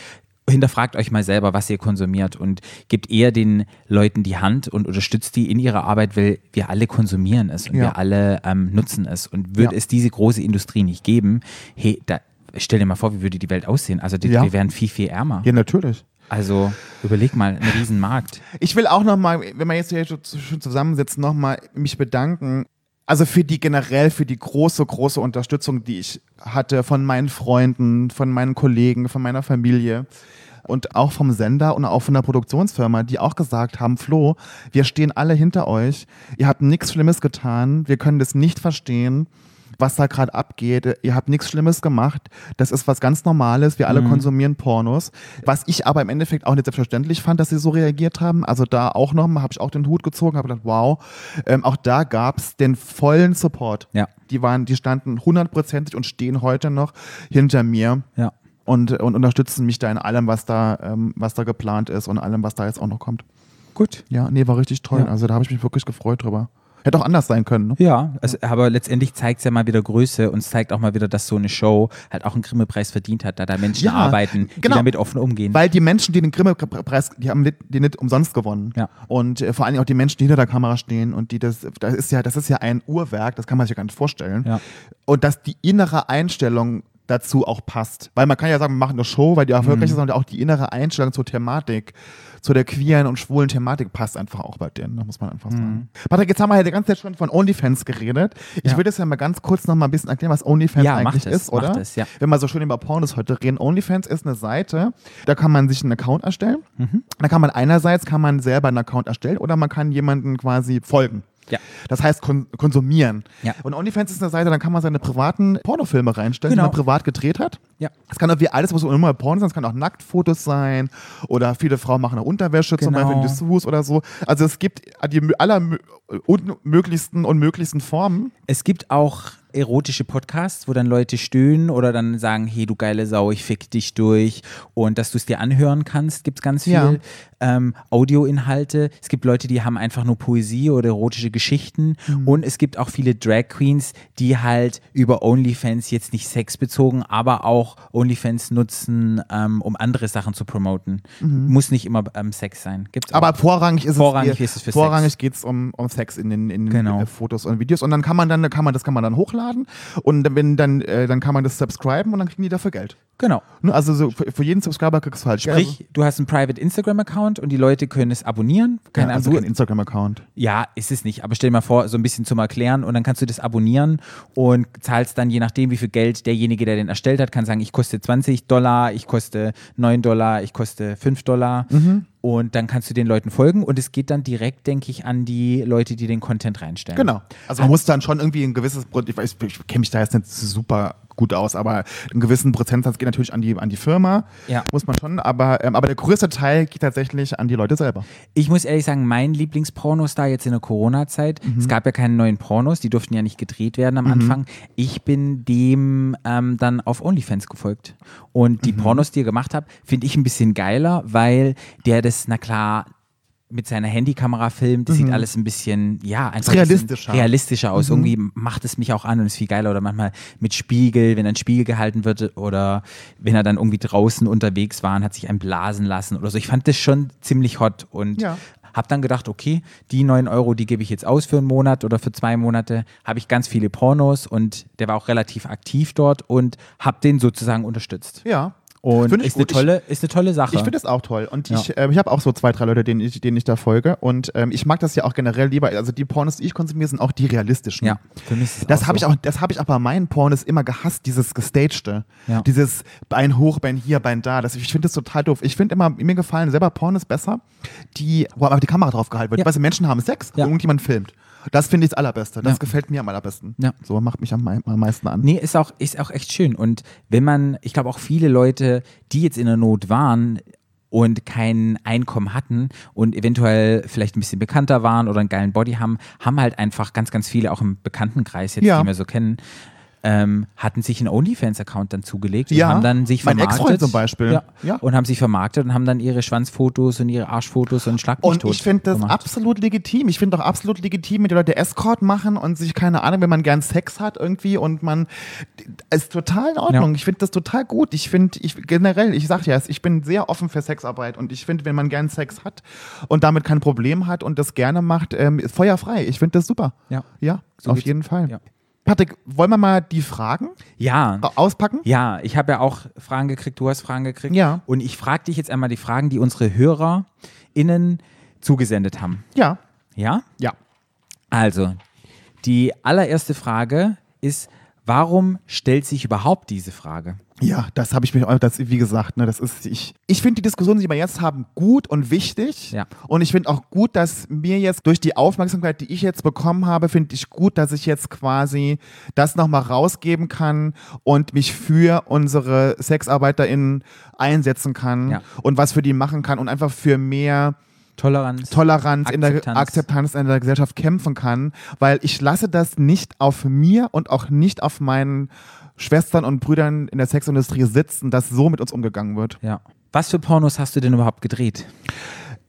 Hinterfragt euch mal selber, was ihr konsumiert und gebt eher den Leuten die Hand und unterstützt die in ihrer Arbeit, weil wir alle konsumieren es und Ja. wir alle ähm, nutzen es. Und würde Ja. es diese große Industrie nicht geben, hey, da, stell dir mal vor, wie würde die Welt aussehen? Also die, Ja. wir wären viel, viel ärmer. ja, natürlich. Also überleg mal, ein Riesenmarkt. Ich will auch nochmal, wenn wir jetzt hier so schön zusammensitzen, nochmal mich bedanken. Also für die generell, für die große, große Unterstützung, die ich hatte von meinen Freunden, von meinen Kollegen, von meiner Familie und auch vom Sender und auch von der Produktionsfirma, die auch gesagt haben, Flo, wir stehen alle hinter euch. Ihr habt nichts Schlimmes getan. Wir können das nicht verstehen was da gerade abgeht. Ihr habt nichts Schlimmes gemacht. Das ist was ganz Normales. Wir alle konsumieren Pornos. Was ich aber im Endeffekt auch nicht selbstverständlich fand, dass sie so reagiert haben. Also da auch nochmal, habe ich auch den Hut gezogen, habe gedacht, wow. Ähm, auch da gab es den vollen Support. Ja. Die waren, die standen hundertprozentig und stehen heute noch hinter mir Ja. und, und unterstützen mich da in allem, was da, ähm, was da geplant ist und allem, was da jetzt auch noch kommt. Gut. Ja, nee, war richtig toll. Ja. Also da habe ich mich wirklich gefreut drüber. Hätte auch anders sein können. Ne? Ja, also, aber letztendlich zeigt es ja mal wieder Größe und es zeigt auch mal wieder, dass so eine Show halt auch einen Grimme-Preis verdient hat, da da Menschen Ja, arbeiten, die genau. damit offen umgehen. Weil die Menschen, die den Grimme-Preis, die haben nicht- den nicht umsonst gewonnen. Ja. Und äh, vor allem auch die Menschen, die hinter der Kamera stehen und die das, das ist ja, das ist ja ein Uhrwerk, das kann man sich ja gar nicht vorstellen. Ja. Und dass die innere Einstellung dazu auch passt. Weil man kann ja sagen, wir machen eine Show, weil die erfolgreich Mhm. ist, sondern auch die innere Einstellung zur Thematik, zu der queeren und schwulen Thematik passt einfach auch bei denen, da muss man einfach sagen. Patrick, jetzt haben wir ja die ganze Zeit schon von OnlyFans geredet. Ich Mhm. Ja. will das ja mal ganz kurz noch mal ein bisschen erklären, was OnlyFans Ja, eigentlich es, ist, oder? es, ja. wenn wir so schön über Pornos heute reden, OnlyFans ist eine Seite, da kann man sich einen Account erstellen. Mhm. Da kann man einerseits kann man selber einen Account erstellen oder man kann jemanden quasi folgen. Ja. Das heißt kon konsumieren. Ja. Und OnlyFans ist eine Seite, dann kann man seine privaten Pornofilme reinstellen, Genau. die man privat gedreht hat. Ja. Es kann auch wie alles, was immer Porno sein, es kann auch Nacktfotos sein oder viele Frauen machen auch Unterwäsche, zum Genau. Beispiel in Dessous oder so. Also es gibt die aller unmöglichsten und möglichsten Formen. Es gibt auch erotische Podcasts, wo dann Leute stöhnen oder dann sagen, hey du geile Sau, ich fick dich durch und dass du es dir anhören kannst, gibt es ganz viel. Ja. Ähm, Audioinhalte, es gibt Leute, die haben einfach nur Poesie oder erotische Geschichten Mhm. und es gibt auch viele Drag Queens, die halt über OnlyFans jetzt nicht sexbezogen, aber auch OnlyFans nutzen, ähm, um andere Sachen zu promoten. Muss nicht immer ähm, Sex sein. Gibt's auch. Mhm. Aber vorrangig ist Vorrangig es, ist es für vorrangig geht es um, um Sex in den, in den Genau. äh, Fotos und Videos und dann kann man dann kann man das kann man dann hochladen und wenn dann äh, dann kann man das subscriben und dann kriegen die dafür Geld. genau. Ne, Also so für, für jeden Subscriber kriegst du halt Sprich, du hast einen Private Instagram-Account und die Leute können es abonnieren. Keine Ja, also kein Instagram Account. Ja, ist es nicht. Aber stell dir mal vor, so ein bisschen zum Erklären und dann kannst du das abonnieren und zahlst dann je nachdem, wie viel Geld derjenige, der den erstellt hat, kann sagen, ich koste 20 Dollar, ich koste 9 Dollar, ich koste 5 Dollar. Mhm. Und dann kannst du den Leuten folgen und es geht dann direkt, denke ich, an die Leute, die den Content reinstellen. Genau. Also man muss dann schon irgendwie ein gewisses, ich, weiß, ich kenne mich da jetzt nicht super gut aus, aber einen gewissen Prozentsatz geht natürlich an die, an die Firma. Ja. Muss man schon, aber, ähm, aber der größte Teil geht tatsächlich an die Leute selber. Ich muss ehrlich sagen, mein Lieblingspornostar jetzt in der Corona-Zeit, Mhm. es gab ja keine neuen Pornos, die durften ja nicht gedreht werden am Anfang. Ich bin dem ähm, dann auf OnlyFans gefolgt. Und Mhm. die Pornos, die er gemacht hat, finde ich ein bisschen geiler, weil der das, na klar, mit seiner Handykamera filmt, das sieht alles ein bisschen, ja, einfach Mhm. realistischer. Mhm. realistischer aus. Irgendwie macht es mich auch an und ist viel geiler. Oder manchmal mit Spiegel, wenn ein Spiegel gehalten wird oder wenn er dann irgendwie draußen unterwegs war und hat sich einen blasen lassen oder so. Ich fand das schon ziemlich hot und Ja. hab dann gedacht, okay, die 9 Euro, die gebe ich jetzt aus für einen Monat oder für zwei Monate, habe ich ganz viele Pornos und der war auch relativ aktiv dort und hab den sozusagen unterstützt. Ja. Und Find ich ist eine, gut. Ich- tolle, ist eine tolle Sache. Ich finde das auch toll. Und Ja. ich, äh, ich habe auch so zwei, drei Leute, denen ich, denen ich da folge. Und ähm, ich mag das ja auch generell lieber. Also die Pornos, die ich konsumiere, sind auch die realistischen. ja, für mich ist Das habe so. ich auch, das habe ich auch bei meinen Pornos immer gehasst, dieses gestagte. Ja. Dieses Bein hoch, Bein hier, Bein da. Das, ich finde das total doof. Ich finde immer, mir gefallen selber Pornos besser, die, wo einfach die Kamera drauf gehalten wird. Ja. Weißt du, Menschen haben Sex, Ja. irgendjemand filmt. Das finde ich das Allerbeste. Das Ja. gefällt mir am allerbesten. Ja. So macht mich am, am meisten an. Nee, ist auch, ist auch echt schön. Und wenn man, ich glaube auch viele Leute, die jetzt in der Not waren und kein Einkommen hatten und eventuell vielleicht ein bisschen bekannter waren oder einen geilen Body haben, haben halt einfach ganz, ganz viele auch im Bekanntenkreis jetzt, Ja. die wir so kennen, ähm, hatten sich einen OnlyFans-Account dann zugelegt und Ja, haben dann sich mein vermarktet. Ex-Freund zum Beispiel. Ja, Ja. Und haben sich vermarktet und haben dann ihre Schwanzfotos und ihre Arschfotos und Schlag Und ich finde das gemacht. absolut legitim. Ich finde auch absolut legitim, wenn die Leute Escort machen und sich, keine Ahnung, wenn man gern Sex hat irgendwie und man ist total in Ordnung. Ja. Ich finde das total gut. Ich finde, ich generell, ich sag ja, ich bin sehr offen für Sexarbeit und ich finde, wenn man gern Sex hat und damit kein Problem hat und das gerne macht, ähm, ist feuerfrei. Ich finde das super. Ja. Ja, So auf jeden Fall. Ja. Patrick, wollen wir mal die Fragen Ja. au- auspacken? Ja, ich habe ja auch Fragen gekriegt, du hast Fragen gekriegt. Ja. Und ich frage dich jetzt einmal die Fragen, die unsere HörerInnen zugesendet haben. Ja. Ja? Ja. Also, die allererste Frage ist, warum stellt sich überhaupt diese Frage? Ja, das habe ich mir, das, wie gesagt, ne, das ist, ich, ich finde die Diskussion, die wir jetzt haben, gut und wichtig. Ja. Und ich finde auch gut, dass mir jetzt durch die Aufmerksamkeit, die ich jetzt bekommen habe, finde ich gut, dass ich jetzt quasi das nochmal rausgeben kann und mich für unsere SexarbeiterInnen einsetzen kann Ja. und was für die machen kann und einfach für mehr Toleranz. Toleranz in der Akzeptanz. Akzeptanz in der Gesellschaft kämpfen kann, weil ich lasse das nicht auf mir und auch nicht auf meinen Schwestern und Brüdern in der Sexindustrie sitzen, dass so mit uns umgegangen wird. Ja. Was für Pornos hast du denn überhaupt gedreht?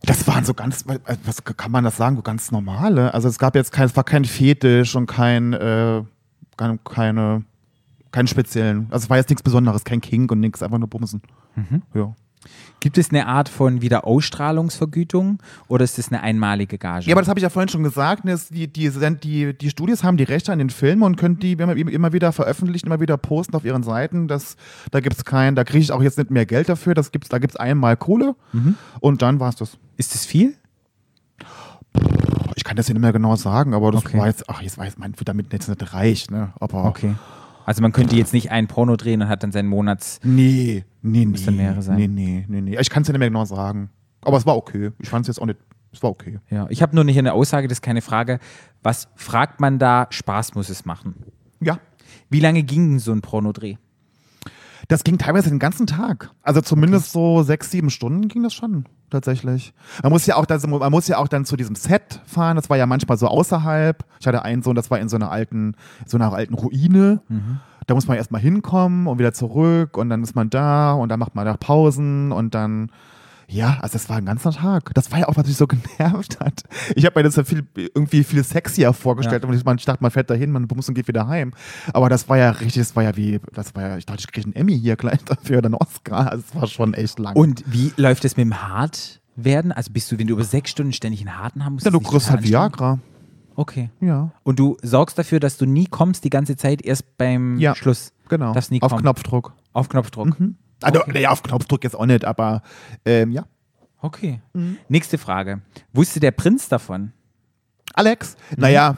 Das waren so ganz, was kann man das sagen, so ganz normale. Also es gab jetzt kein, es war kein Fetisch und kein, äh, keine, keine, keinen speziellen. Also es war jetzt nichts Besonderes, kein Kink und nichts, einfach nur Bumsen. Ja. Gibt es eine Art von Wiederausstrahlungsvergütung oder ist das eine einmalige Gage? Ja, aber das habe ich ja vorhin schon gesagt. ne, Die, die, die, die Studios haben die Rechte an den Filmen und können die immer, immer wieder veröffentlichen, immer wieder posten auf ihren Seiten. Das, da gibt es kein, da kriege ich auch jetzt nicht mehr Geld dafür. Das gibt's, da gibt es einmal Kohle und dann war es das. ist das viel? Ich kann das ja nicht mehr genau sagen, aber das Okay. jetzt, ach, jetzt weiß man, wird damit jetzt nicht reich, ne? Aber Okay. Also man könnte jetzt nicht ein Porno drehen und hat dann seinen Monats. nee, nee, nee. Müsste mehrere sein. Nee, nee, nee, nee. Ich kann es ja nicht mehr genau sagen. Aber es war okay. Ich fand es jetzt auch nicht Es war okay. Ja, ich habe nur nicht eine Aussage, das ist keine Frage. Was fragt man da? Spaß muss es machen. Ja. Wie lange ging denn so ein Pornodreh? Das ging teilweise den ganzen Tag. Also zumindest so sechs, sieben Stunden ging das schon tatsächlich. Man muss ja auch dann, man muss ja auch dann zu diesem Set fahren. Das war ja manchmal so außerhalb. Ich hatte einen Sohn, das war in so einer alten, so einer alten Ruine. Da muss man erstmal hinkommen und wieder zurück und dann ist man da und dann macht man da Pausen und dann ja, also das war ein ganzer Tag. Das war ja auch, was mich so <laughs> genervt hat. Ich habe mir das ja viel, irgendwie viel sexier vorgestellt Ja. und ich, man, ich dachte, man fährt dahin, man bumst und geht wieder heim. Aber das war ja richtig, das war ja wie, das war ja, ich dachte, ich kriege einen Emmy hier gleich <laughs> dafür oder einen Oscar. Also es war schon echt lang. Und wie läuft es mit dem Hartwerden? Also bist du, wenn du über sechs Stunden ständig einen Harten haben musst? ja, du das kriegst halt? Viagra. Okay. Ja. Und du sorgst dafür, dass du nie kommst die ganze Zeit, erst beim Ja. Schluss. Genau. Auf kommen. Knopfdruck. Auf Knopfdruck. Also, Okay. naja, auf Knopfdruck jetzt auch nicht, aber ähm, ja. Okay. Mhm. Nächste Frage. Wusste der Prinz davon? Alex, Mhm. naja,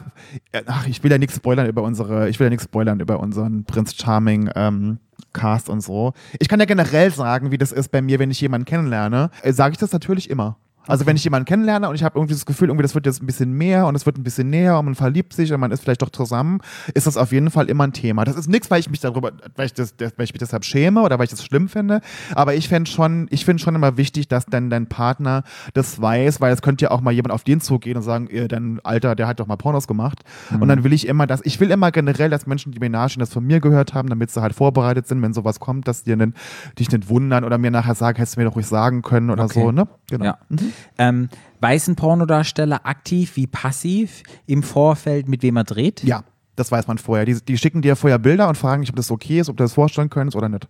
äh, ach, ich will ja nichts spoilern über unsere, ich will ja nichts spoilern über unseren Prinz Charming ähm, Cast und so. Ich kann ja generell sagen, wie das ist bei mir, wenn ich jemanden kennenlerne, äh, sage ich das natürlich immer. Also wenn ich jemanden kennenlerne und ich habe irgendwie das Gefühl, irgendwie das wird jetzt ein bisschen mehr und es wird ein bisschen näher und man verliebt sich und man ist vielleicht doch zusammen, ist das auf jeden Fall immer ein Thema. Das ist nichts, weil ich mich darüber, weil ich, das, weil ich mich deshalb schäme oder weil ich das schlimm finde, aber ich fände schon, ich finde schon immer wichtig, dass dann dein Partner das weiß, weil es könnte ja auch mal jemand auf den zugehen und sagen, dein Alter, der hat doch mal Pornos gemacht. Und dann will ich immer, dass ich will immer generell, dass Menschen, die mir nahestehen, das von mir gehört haben, damit sie halt vorbereitet sind, wenn sowas kommt, dass die dich nicht wundern oder mir nachher sagen, hättest du mir doch ruhig sagen können oder Okay. so, ne? Genau. Ja. Ähm, weiß ein Pornodarsteller aktiv wie passiv im Vorfeld, mit wem er dreht? Ja, das weiß man vorher. Die, die schicken dir vorher Bilder und fragen dich, ob das okay ist, ob du das vorstellen könntest oder nicht.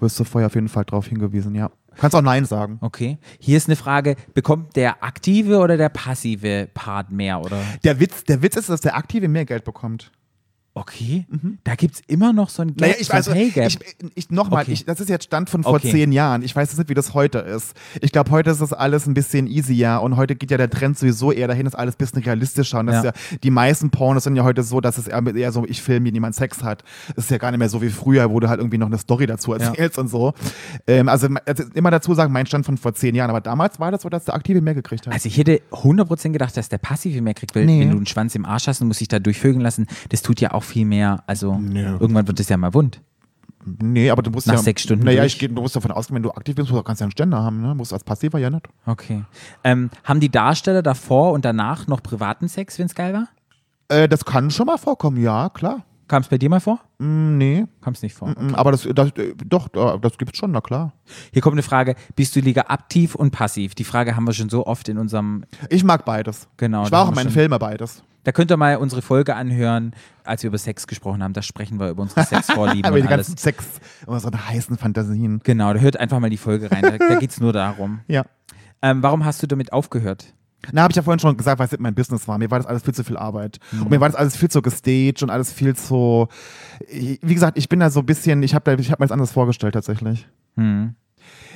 Wirst du vorher auf jeden Fall darauf hingewiesen, ja. Kannst auch Nein sagen. Okay. Hier ist eine Frage: Bekommt der aktive oder der passive Part mehr? Oder? Der Witz, der Witz ist, dass der Aktive mehr Geld bekommt. Okay. Da gibt es immer noch so ein Gap. Naja, ich so ein weiß, Pay Gap. ich, ich nochmal, Okay. das ist jetzt Stand von vor Okay. zehn Jahren. Ich weiß jetzt nicht, wie das heute ist. Ich glaube, heute ist das alles ein bisschen easier und heute geht ja der Trend sowieso eher dahin, ist alles ein bisschen realistischer. Und das Ja. ist ja, die meisten Pornos sind ja heute so, dass es eher, so, ich filme, wie niemand Sex hat. Das ist ja gar nicht mehr so wie früher, wo du halt irgendwie noch eine Story dazu erzählst und so. Ähm, also, also immer dazu sagen, mein Stand von vor zehn Jahren. Aber damals war das so, dass der Aktive mehr gekriegt hat. Also ich hätte 100% gedacht, dass der Passive mehr kriegt, weil Nee. wenn du einen Schwanz im Arsch hast und musst dich da durchvögeln lassen, das tut ja auch viel mehr. Also Nee. irgendwann wird das ja mal wund. nee, aber du musst Nach ja. sechs Stunden Naja, ich geh, du musst davon ausgehen, wenn du aktiv bist, kannst du ja einen Ständer haben. Ne? Musst als Passiver ja nicht. Okay. Ähm, haben die Darsteller davor und danach noch privaten Sex, wenn es geil war? Äh, das kann schon mal vorkommen, ja, klar. Kam es bei dir mal vor? Mm, nee. Kam es nicht vor. Mm, Aber das, das äh, doch, das gibt's schon, na klar. Hier kommt eine Frage: Bist du lieber aktiv und passiv? Die Frage haben wir schon so oft in unserem. Ich mag beides. Genau, Ich war auch in meinen Filmen beides. Da könnt ihr mal unsere Folge anhören, als wir über Sex gesprochen haben. Da sprechen wir über unsere <laughs> Sexvorlieben Aber die und alles. ganzen Sex, unsere heißen Fantasien. Genau, da hört einfach mal die Folge rein. Da, da <laughs> geht es nur darum. Ja. Ähm, warum hast du damit aufgehört? Na, habe ich ja vorhin schon gesagt, weil es mein Business war. Mir war das alles viel zu viel Arbeit. Und mir war das alles viel zu gestaged und alles viel zu. Wie gesagt, ich bin da so ein bisschen, ich habe da, ich habe mir das anders vorgestellt tatsächlich. Hm.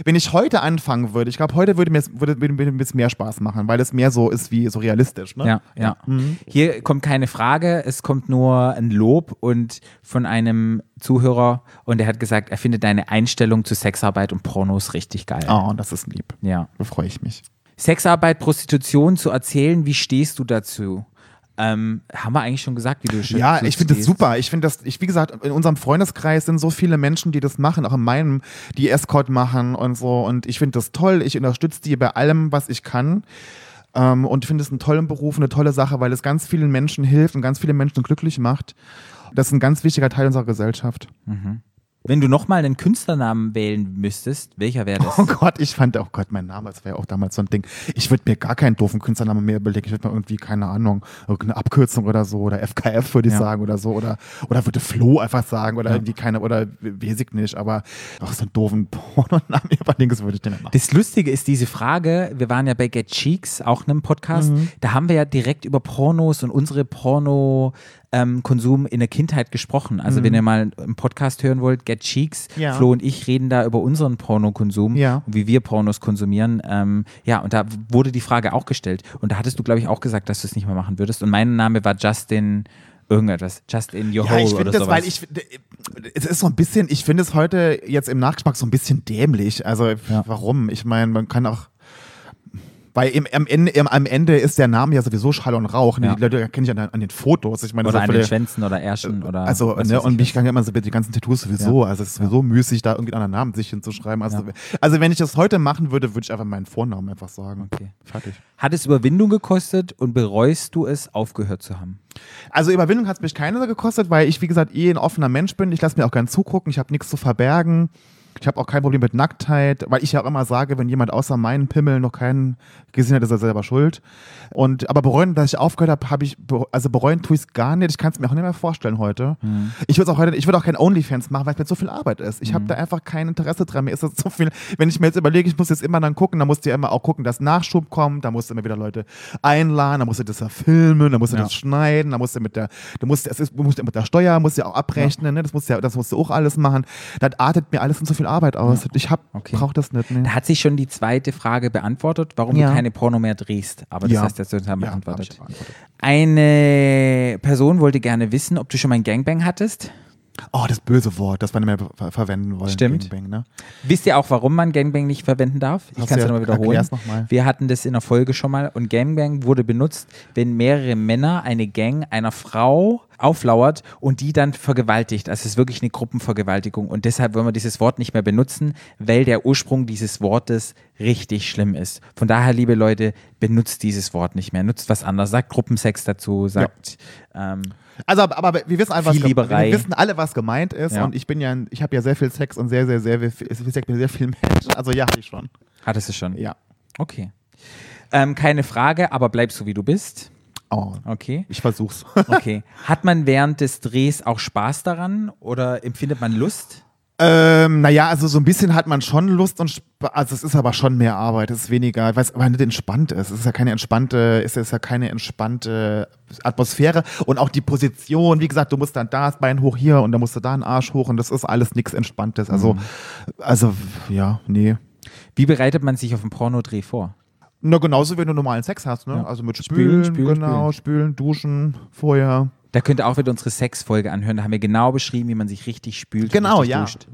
Wenn ich heute anfangen würde, ich glaube, heute würde mir es würde, würde, würde mir mehr Spaß machen, weil es mehr so ist wie so realistisch. Ne? Ja, ja. Mhm. Hier kommt keine Frage, es kommt nur ein Lob und von einem Zuhörer und er hat gesagt, er findet deine Einstellung zu Sexarbeit und Pornos richtig geil. Oh, das ist lieb. Ja. Da freue ich mich. Sexarbeit, Prostitution zu erzählen, wie stehst du dazu? Ähm, haben wir eigentlich schon gesagt, wie du schon Ja, ich finde das super. Ich finde das, ich, wie gesagt, in unserem Freundeskreis sind so viele Menschen, die das machen, auch in meinem, die Escort machen und so. Und ich finde das toll. Ich unterstütze die bei allem, was ich kann. Ähm, und finde es einen tollen Beruf, eine tolle Sache, weil es ganz vielen Menschen hilft und ganz viele Menschen glücklich macht. Das ist ein ganz wichtiger Teil unserer Gesellschaft. Wenn du nochmal einen Künstlernamen wählen müsstest, welcher wäre das? Oh Gott, ich fand, oh Gott, mein Name, das war ja auch damals so ein Ding. Ich würde mir gar keinen doofen Künstlernamen mehr überlegen. Ich würde mir irgendwie, keine Ahnung, irgendeine Abkürzung oder so oder FKF würde ich Ja. sagen oder so oder, oder würde Flo einfach sagen oder Ja. irgendwie keine, oder weiß ich nicht, aber auch so einen doofen <laughs> Pornonamen überlegen, das würde ich nicht mehr machen. Das Lustige ist diese Frage, wir waren ja bei Get Cheeks, auch einem Podcast, Mhm. da haben wir ja direkt über Pornos und unsere Porno-Konsum in der Kindheit gesprochen. Also wenn ihr mal einen Podcast hören wollt, Get Cheeks, Mhm. Ja. Flo und ich reden da über unseren Pornokonsum Ja. und wie wir Pornos konsumieren. Ähm, ja, und da wurde die Frage auch gestellt. Und da hattest du, glaube ich, auch gesagt, dass du es nicht mehr machen würdest. Und mein Name war Justin irgendetwas. Justin Your Ja, Hole ich finde das, sowas. weil ich finde, es ist so ein bisschen, ich finde es heute jetzt im Nachgeschmack so ein bisschen dämlich. Also Ja. warum? Ich meine, man kann auch, Weil im, am, Ende, im, am Ende ist der Name ja sowieso Schall und Rauch. Ja. Die Leute kenne ich an, an den Fotos. Ich meine, Oder an den Schwänzen oder Ärschen oder. also, ne, und ich ich kann ja immer so die ganzen Tattoos sowieso. Ja. Also, es ist sowieso müßig, da irgendwie einen anderen Namen sich hinzuschreiben. Also, Ja. also, wenn ich das heute machen würde, würde ich einfach meinen Vornamen einfach sagen. Okay. Fertig. Hat es Überwindung gekostet und bereust du es, aufgehört zu haben? Also Überwindung hat es mich keine gekostet, weil ich, wie gesagt, eh ein offener Mensch bin. Ich lasse mir auch gern zugucken. Ich habe nichts zu verbergen. Ich habe auch kein Problem mit Nacktheit, weil ich ja auch immer sage, wenn jemand außer meinen Pimmel noch keinen gesehen hat, ist er selber schuld. Und aber bereuen, dass ich aufgehört habe, habe ich also bereuen tue ich es gar nicht. Ich kann es mir auch nicht mehr vorstellen heute. Ich würde auch heute, ich würde auch kein OnlyFans machen, weil es mir so viel Arbeit ist. Ich habe da einfach kein Interesse dran. Mir ist das so viel. Wenn ich mir jetzt überlege, ich muss jetzt immer dann gucken, dann musst du ja immer auch gucken, dass Nachschub kommt. Da musst du immer wieder Leute einladen, da musst du das ja filmen, da musst du Ja. das schneiden, da musst du mit der, du musst, es ist, du musst mit der Steuer, musst du ja auch abrechnen, ne? das musst du ja, das musst du auch alles machen. Das artet mir alles in so viel Arbeit aus. Ich hab, Okay. brauch das nicht. Ne? Da hat sich schon die zweite Frage beantwortet, warum Ja. du keine Porno mehr drehst. Aber das Ja. hast du jetzt total Ja, beantwortet. ich beantwortet. Eine Person wollte gerne wissen, ob du schon mal ein Gangbang hattest. Oh, das böse Wort, das wir nicht mehr ver verwenden wollen. Stimmt. Gangbang, ne? Wisst ihr auch, warum man Gangbang nicht verwenden darf? Ich kann es ja ja- nochmal wiederholen. noch mal. Wir hatten das in der Folge schon mal und Gangbang wurde benutzt, wenn mehrere Männer eine Gang einer Frau auflauert und die dann vergewaltigt. Also es ist wirklich eine Gruppenvergewaltigung und deshalb wollen wir dieses Wort nicht mehr benutzen, weil der Ursprung dieses Wortes richtig schlimm ist. Von daher, liebe Leute, benutzt dieses Wort nicht mehr. Nutzt was anderes. Sagt Gruppensex dazu, sagt ähm, Also, aber, aber wir wissen einfach, Viel wir wissen alle, was gemeint ist. Ja. Und ich bin ja, ich habe ja sehr viel Sex und sehr, sehr, sehr, sehr, sehr, sehr viel Menschen. Also ja, hatte ich schon. hattest du schon. Ja. Okay. Ähm, keine Frage, aber bleib so wie du bist. Oh, Okay. ich versuch's. <laughs> Okay. Hat man während des Drehs auch Spaß daran oder empfindet man Lust? Ähm, naja, also so ein bisschen hat man schon Lust und Sp also es ist aber schon mehr Arbeit, es ist weniger, weil es aber nicht entspannt ist. Es ist ja keine entspannte, es ist ja keine entspannte Atmosphäre und auch die Position, wie gesagt, du musst dann da das Bein hoch hier und dann musst du da einen Arsch hoch und das ist alles nichts Entspanntes. Also, also ja, nee. Wie bereitet man sich auf einen Pornodreh vor? Na, genauso wie du normalen Sex hast, ne? Ja. Also mit Spülen, Spülen, spülen, genau, spülen. duschen, vorher. Da könnt ihr auch wieder unsere Sexfolge anhören. Da haben wir genau beschrieben, wie man sich richtig spült. Genau, richtig ja. duscht.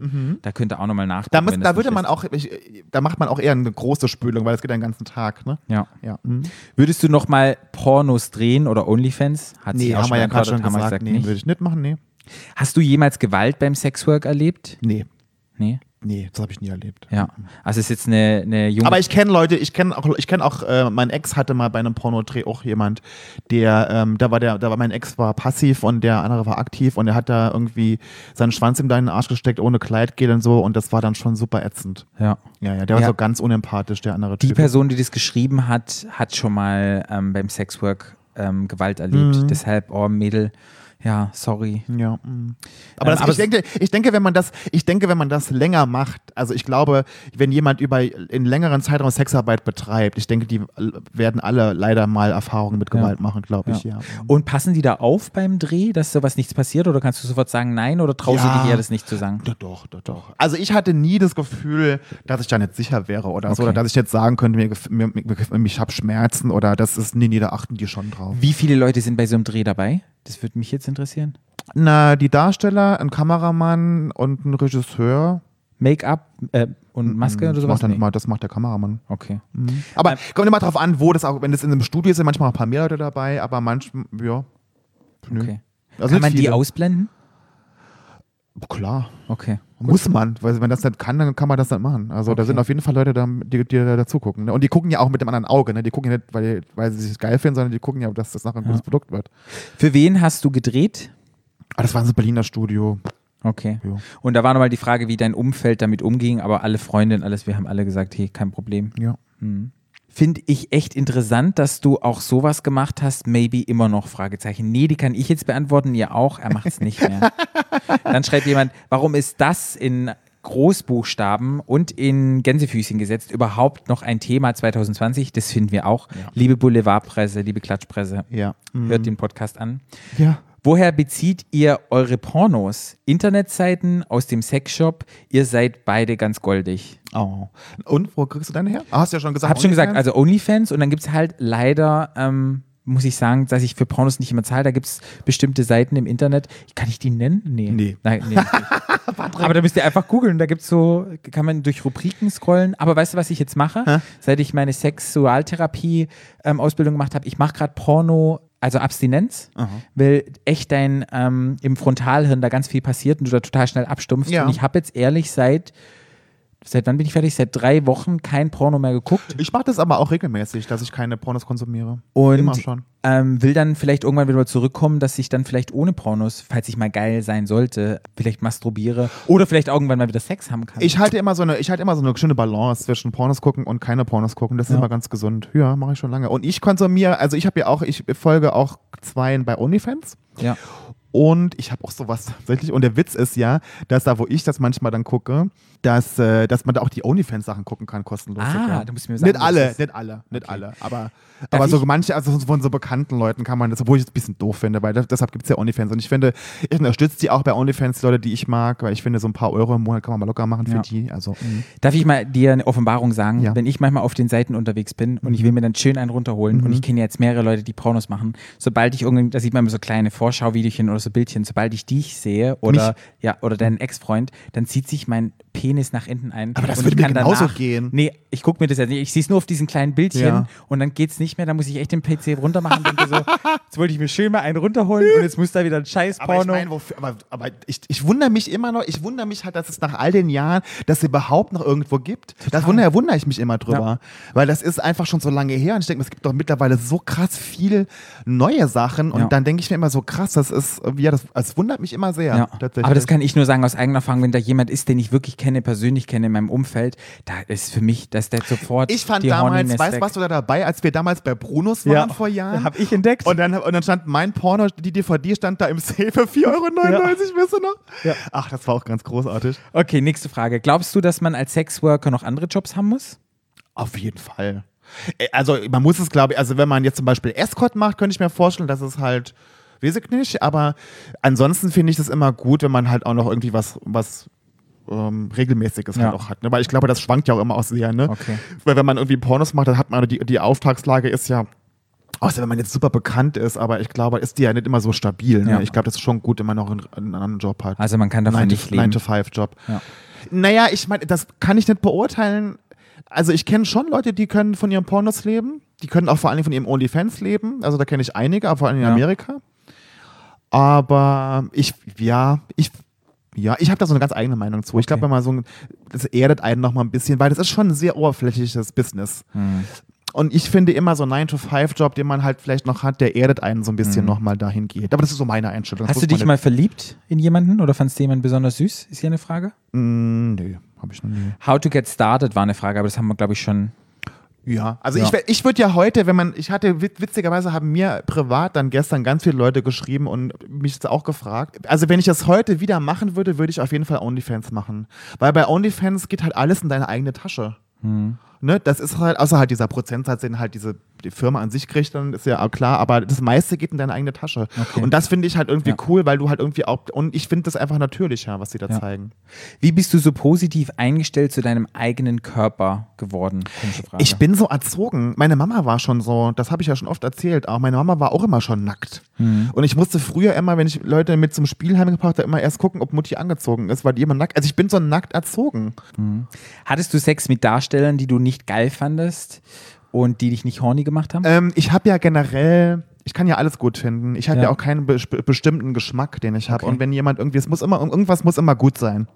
Da könnt ihr auch nochmal nachdenken. Da, muss, wenn da würde man ist. auch, ich, da macht man auch eher eine große Spülung, weil es geht den ganzen Tag, ne? Ja. Ja. Mhm. Würdest du nochmal Pornos drehen oder Onlyfans? Hat Nee, haben wir ja gerade schon wir gesagt. Nee, würde ich nicht machen, nee. Hast du jemals Gewalt beim Sexwork erlebt? Nee, Nee. Nee, das habe ich nie erlebt. Ja. Also es ist jetzt eine, eine junge. Aber ich kenne Leute, ich kenne auch, ich kenne auch, äh, mein Ex hatte mal bei einem Pornodreh auch jemand, der, ähm, da war der, da war mein Ex war passiv und der andere war aktiv und er hat da irgendwie seinen Schwanz in deinen Arsch gesteckt ohne Kleidgel und so und das war dann schon super ätzend. ja. Ja, ja, der war Ja. so ganz unempathisch, der andere Die Typ. Person, die das geschrieben hat, hat schon mal ähm, beim Sexwork ähm, Gewalt erlebt. Mhm. Deshalb, oh Mädel, ja, sorry. Ja. mm. Aber, Ähm, das, aber ich, denke, ich denke, wenn man das, ich denke, wenn man das länger macht, also ich glaube, wenn jemand über in längeren Zeitraum Sexarbeit betreibt, ich denke, die werden alle leider mal Erfahrungen mit Ja. Gewalt machen, glaube ich, Ja. ja. Und passen die da auf beim Dreh, dass sowas nichts passiert? Oder kannst du sofort sagen Nein oder traust Ja. du dich eher, das nicht zu sagen? Doch, doch, doch, doch. Also ich hatte nie das Gefühl, dass ich da nicht sicher wäre oder so, Okay. oder dass ich jetzt sagen könnte, mir, mir, mir ich habe Schmerzen oder das ist, nee, nee, da achten die schon drauf. Wie viele Leute sind bei so einem Dreh dabei? Das würde mich jetzt interessieren. Na, die Darsteller, ein Kameramann und ein Regisseur. Make-up äh, und Maske oder das sowas? macht, dann Nee. immer, das macht der Kameramann. Okay. Aber kommt immer drauf an, wo das auch, wenn das in einem Studio ist, sind manchmal ein paar mehr Leute dabei, aber manchmal, ja. Nö. okay. Also Kann man die viele. ausblenden? Klar. Okay. Muss man, weil wenn das nicht kann, dann kann man das nicht machen. Also da Okay. sind auf jeden Fall Leute, da, die, die da dazu gucken. Ne? Und die gucken ja auch mit dem anderen Auge. Ne? Die gucken ja nicht, weil, weil sie sich geil finden, sondern die gucken ja, dass das nachher ein gutes Produkt wird. Für wen hast du gedreht? Aber das war ein Berliner Studio. Okay. Ja. Und da war nochmal die Frage, wie dein Umfeld damit umging, aber alle Freundinnen, alles, wir haben alle gesagt, hey, kein Problem. Ja. Finde ich echt interessant, dass du auch sowas gemacht hast, maybe immer noch, Fragezeichen. Nee, die kann ich jetzt beantworten, ihr auch, er macht es nicht mehr. <laughs> Dann schreibt jemand, warum ist das in Großbuchstaben und in Gänsefüßchen gesetzt überhaupt noch ein Thema 2020? Das finden wir auch. Liebe Boulevardpresse, liebe Klatschpresse, Ja. Mhm. hört den Podcast an. Ja. Woher bezieht ihr eure Pornos? Internetseiten aus dem Sexshop? Ihr seid beide ganz goldig. Oh. Und wo kriegst du deine her? Ah, hast du ja schon gesagt. Hab schon gesagt, also OnlyFans und dann gibt es halt leider ähm, muss ich sagen, dass ich für Pornos nicht immer zahle. Da gibt es bestimmte Seiten im Internet. Kann ich die nennen? Nee. Nee. Nein, nee. <laughs> Aber da müsst ihr einfach googeln. Da gibt's so, kann man durch Rubriken scrollen. Aber weißt du, was ich jetzt mache? Hä? Seit ich meine Sexualtherapie-Ausbildung gemacht habe, ich mache gerade Porno, also Abstinenz, weil echt dein ähm, im Frontalhirn da ganz viel passiert und du da total schnell abstumpfst. Ja. Und ich habe jetzt ehrlich seit, seit wann bin ich fertig? Seit drei Wochen kein Porno mehr geguckt. Ich mache das aber auch regelmäßig, dass ich keine Pornos konsumiere. Und Immer schon. Ähm, will dann vielleicht irgendwann wieder zurückkommen, dass ich dann vielleicht ohne Pornos, falls ich mal geil sein sollte, vielleicht masturbiere oder vielleicht irgendwann mal wieder Sex haben kann. Ich halte immer so eine, ich halte immer so eine schöne Balance zwischen Pornos gucken und keine Pornos gucken. Das ist Ja. immer ganz gesund. Ja, mache ich schon lange. Und ich konsumiere, also ich habe ja auch, ich folge auch zweien bei OnlyFans. ja. Und ich habe auch sowas tatsächlich. Und der Witz ist ja, dass da, wo ich das manchmal dann gucke, dass, äh, dass man da auch die OnlyFans-Sachen gucken kann, kostenlos. Ah, sogar. du musst mir sagen, Nicht alle, ist- nicht alle, nicht Okay. alle. Aber, Darf aber so manche, also von so bekannten Leuten kann man das, obwohl ich das ein bisschen doof finde, weil das, deshalb gibt es ja OnlyFans. Und ich finde, ich unterstütze die auch bei OnlyFans, die Leute, die ich mag, weil ich finde, so ein paar Euro im Monat kann man mal locker machen für Ja. die. Also, mh. Darf ich mal dir eine Offenbarung sagen? Ja. Mhm. Wenn ich manchmal auf den Seiten unterwegs bin und ich will mir dann schön einen runterholen und ich kenne jetzt mehrere Leute, die Pornos machen, sobald ich irgendwie, da sieht man immer so kleine Vorschauvideochen oder so Bildchen, sobald ich dich sehe oder, ja, oder deinen Ex-Freund, dann zieht sich mein Penis nach hinten ein. Aber das würde mir genauso danach, gehen. Nee, ich gucke mir das ja nicht. Ich sehe es nur auf diesen kleinen Bildchen Ja. und dann geht's nicht mehr. Da muss ich echt den PC runtermachen und denke so, jetzt wollte ich mir schön mal einen runterholen und jetzt muss da wieder ein scheiß Aber ich Porno. wofür, aber, aber ich, ich wundere mich immer noch, ich wundere mich halt, dass es nach all den Jahren das überhaupt noch irgendwo gibt. Das wundere, wundere ich mich immer drüber. Weil das ist einfach schon so lange her und ich denke, es gibt doch mittlerweile so krass viel neue Sachen und Ja. dann denke ich mir immer so krass, das ist, ja, das, das wundert mich immer sehr. Ja, aber das kann ich nur sagen aus eigener Erfahrung, wenn da jemand ist, den ich wirklich kenne, persönlich kenne in meinem Umfeld, da ist für mich, dass der sofort ich fand damals, weißt du, warst du da dabei, als wir damals bei Brunos waren vor Jahren? Hab ich entdeckt. Und dann, und dann stand mein Porno, die DVD stand da im Safe für 4,99 Euro, wisst ihr noch? Ja. Ach, das war auch ganz großartig. Okay, nächste Frage. Glaubst du, dass man als Sexworker noch andere Jobs haben muss? Auf jeden Fall. Äh, Also man muss es, glaube ich, also wenn man jetzt zum Beispiel Escort macht, könnte ich mir vorstellen, dass es halt, weiß ich nicht, aber ansonsten finde ich das immer gut, wenn man halt auch noch irgendwie was, was ähm, Regelmäßiges Ja. halt auch hat. Ne? Weil ich glaube, das schwankt ja auch immer auch sehr, ne? Okay. Weil wenn man irgendwie Pornos macht, dann hat man die, die Auftragslage ist ja, außer wenn man jetzt super bekannt ist, aber ich glaube, ist die ja nicht immer so stabil. Ne? Ja. Ich glaube, das ist schon gut, wenn man noch einen, einen anderen Job hat. Also man kann davon 9 nicht to, leben. 9-to-5-Job. Ja. Naja, ich meine, das kann ich nicht beurteilen. Also ich kenne schon Leute, die können von ihren Pornos leben. Die können auch vor allen Dingen von ihrem OnlyFans leben. Also da kenne ich einige, aber vor allem in Ja. Amerika. Aber ich, ja, ich, ja, ich habe da so eine ganz eigene Meinung zu. Ich glaube, Okay. wenn man so, das erdet einen noch mal ein bisschen, weil das ist schon ein sehr oberflächliches Business. Hm. Und ich finde immer so ein 9-to-5-Job, den man halt vielleicht noch hat, der erdet einen so ein bisschen Mhm. noch mal dahin geht. Aber das ist so meine Einstellung. Das Hast du dich mal verliebt in jemanden oder fandst du jemanden besonders süß? Ist hier eine Frage? Mm, nee, habe ich noch nie. How to get started war eine Frage, aber das haben wir, glaube ich, schon. Ja, also Ja. ich, ich würde ja heute, wenn man, ich hatte, wit- witzigerweise haben mir privat dann gestern ganz viele Leute geschrieben und mich jetzt auch gefragt. Also wenn ich das heute wieder machen würde, würde ich auf jeden Fall OnlyFans machen. Weil bei OnlyFans geht halt alles in deine eigene Tasche. Hm. Ne, das ist halt, außer halt dieser Prozentsatz, den halt diese die Firma an sich kriegt, dann ist ja auch klar, aber das meiste geht in deine eigene Tasche. Okay. Und das finde ich halt irgendwie Ja. cool, weil du halt irgendwie auch, und ich finde das einfach natürlicher, was sie da Ja. zeigen. Wie bist du so positiv eingestellt zu deinem eigenen Körper geworden? Ich bin so erzogen. Meine Mama war schon so, das habe ich ja schon oft erzählt, auch meine Mama war auch immer schon nackt. Mhm. Und ich musste früher immer, wenn ich Leute mit zum Spiel heimgebracht habe, immer erst gucken, ob Mutti angezogen ist, weil die immer nackt, also ich bin so nackt erzogen. Hattest du Sex mit Darstellern, die du nicht geil fandest und die dich nicht horny gemacht haben? Ähm, ich habe ja generell, ich kann ja alles gut finden. Ich habe Ja. ja. auch keinen be bestimmten Geschmack, den ich habe. Okay. Und wenn jemand irgendwie, es muss immer, irgendwas muss immer gut sein.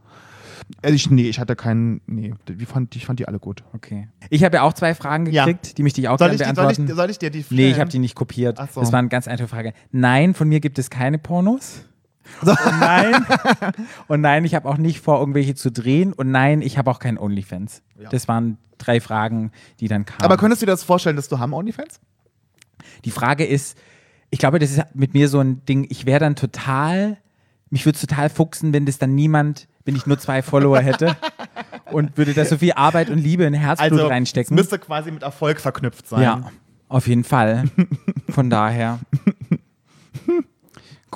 Also ich, nee, ich hatte keinen, nee, die fand, ich fand die alle gut. Okay. Ich habe ja auch zwei Fragen Ja. gekriegt, die möchte ich auch Soll gerne ich, die, soll, beantworten. ich, soll ich dir die nee, ich stellen? habe die nicht kopiert. So. Das war eine ganz einfache Frage. Nein, von mir gibt es keine Pornos. Und nein, und nein, ich habe auch nicht vor, irgendwelche zu drehen. Und nein, ich habe auch kein OnlyFans. Ja. Das waren drei Fragen, die dann kamen. Aber könntest du dir das vorstellen, dass du haben OnlyFans? Die Frage ist, ich glaube, das ist mit mir so ein Ding, ich wäre dann total, mich würde es total fuchsen, wenn das dann niemand, wenn ich nur zwei Follower hätte und würde da so viel Arbeit und Liebe in Herzblut Also, es reinstecken. müsste quasi mit Erfolg verknüpft sein. Ja, auf jeden Fall. Von daher.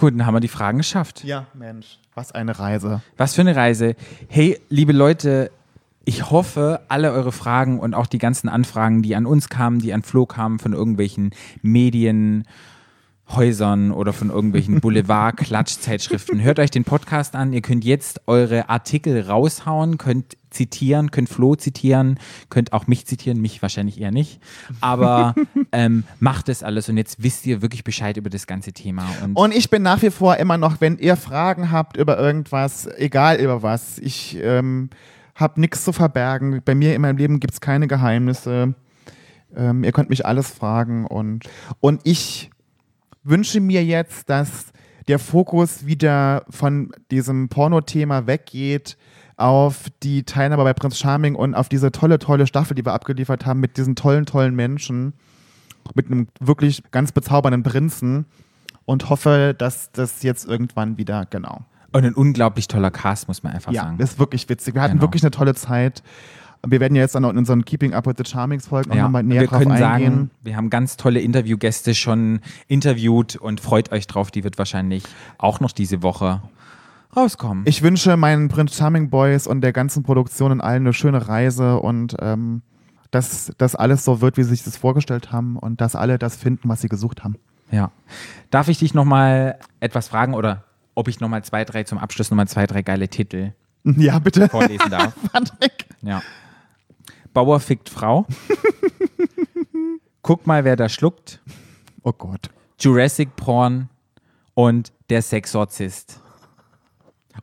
Gut, dann haben wir die Fragen geschafft. Ja, Mensch, was eine Reise. Was für eine Reise. Hey, liebe Leute, Ich hoffe, alle eure Fragen und auch die ganzen Anfragen, die an uns kamen, die an Flo kamen von irgendwelchen Medien, Häusern oder von irgendwelchen <laughs> Boulevard-Klatschzeitschriften. Hört euch den Podcast an. Ihr könnt jetzt eure Artikel raushauen, könnt zitieren, könnt Flo zitieren, könnt auch mich zitieren, mich wahrscheinlich eher nicht. Aber <laughs> ähm, macht das alles und jetzt wisst ihr wirklich Bescheid über das ganze Thema. Und, Und ich bin nach wie vor immer noch, wenn ihr Fragen habt über irgendwas, egal über was, ich ähm, habe nichts zu verbergen. Bei mir in meinem Leben gibt es keine Geheimnisse. Ähm, ihr könnt mich alles fragen und, und ich wünsche mir jetzt, dass der Fokus wieder von diesem Porno-Thema weggeht auf die Teilnahme bei Prinz Charming und auf diese tolle, tolle Staffel, die wir abgeliefert haben mit diesen tollen, tollen Menschen, mit einem wirklich ganz bezaubernden Prinzen und hoffe, dass das jetzt irgendwann wieder, genau. und ein unglaublich toller Cast, muss man einfach Ja, sagen. das ist wirklich witzig. Wir hatten Genau. wirklich eine tolle Zeit. Wir werden ja jetzt in unseren Keeping Up with the Charmings Folgen Ja, nochmal näher wir drauf können eingehen. sagen, wir haben ganz tolle Interviewgäste schon interviewt und freut euch drauf. Die wird wahrscheinlich auch noch diese Woche rauskommen. Ich wünsche meinen Prince Charming Boys und der ganzen Produktion und allen eine schöne Reise und ähm, dass das alles so wird, wie sie sich das vorgestellt haben und dass alle das finden, was sie gesucht haben. ja. Darf ich dich nochmal etwas fragen oder ob ich nochmal zwei, drei zum Abschluss nochmal zwei, drei geile Titel <laughs> Ja, bitte. vorlesen darf? <laughs> Patrick. Ja. Bauer fickt Frau. <laughs> Guck mal, wer da schluckt. Oh Gott. Jurassic Porn und der Sexorzist.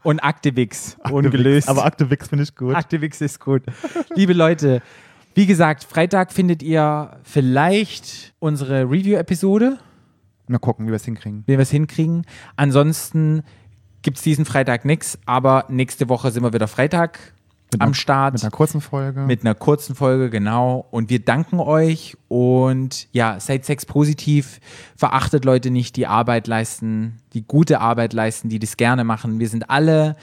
Und Aktivix. Ungelöst. Aber Akte Wix finde ich gut. Aktivix ist gut. Liebe Leute, wie gesagt, Freitag findet ihr vielleicht unsere Review-Episode, Mal gucken, wie wir es hinkriegen. wie wir es hinkriegen. Ansonsten gibt es diesen Freitag nichts, aber nächste Woche sind wir wieder Freitag Mit am einer- Start. Mit einer kurzen Folge. Mit einer kurzen Folge, genau. Und wir danken euch und ja, seid sexpositiv. Verachtet Leute nicht, die Arbeit leisten, die gute Arbeit leisten, die das gerne machen. Wir sind alle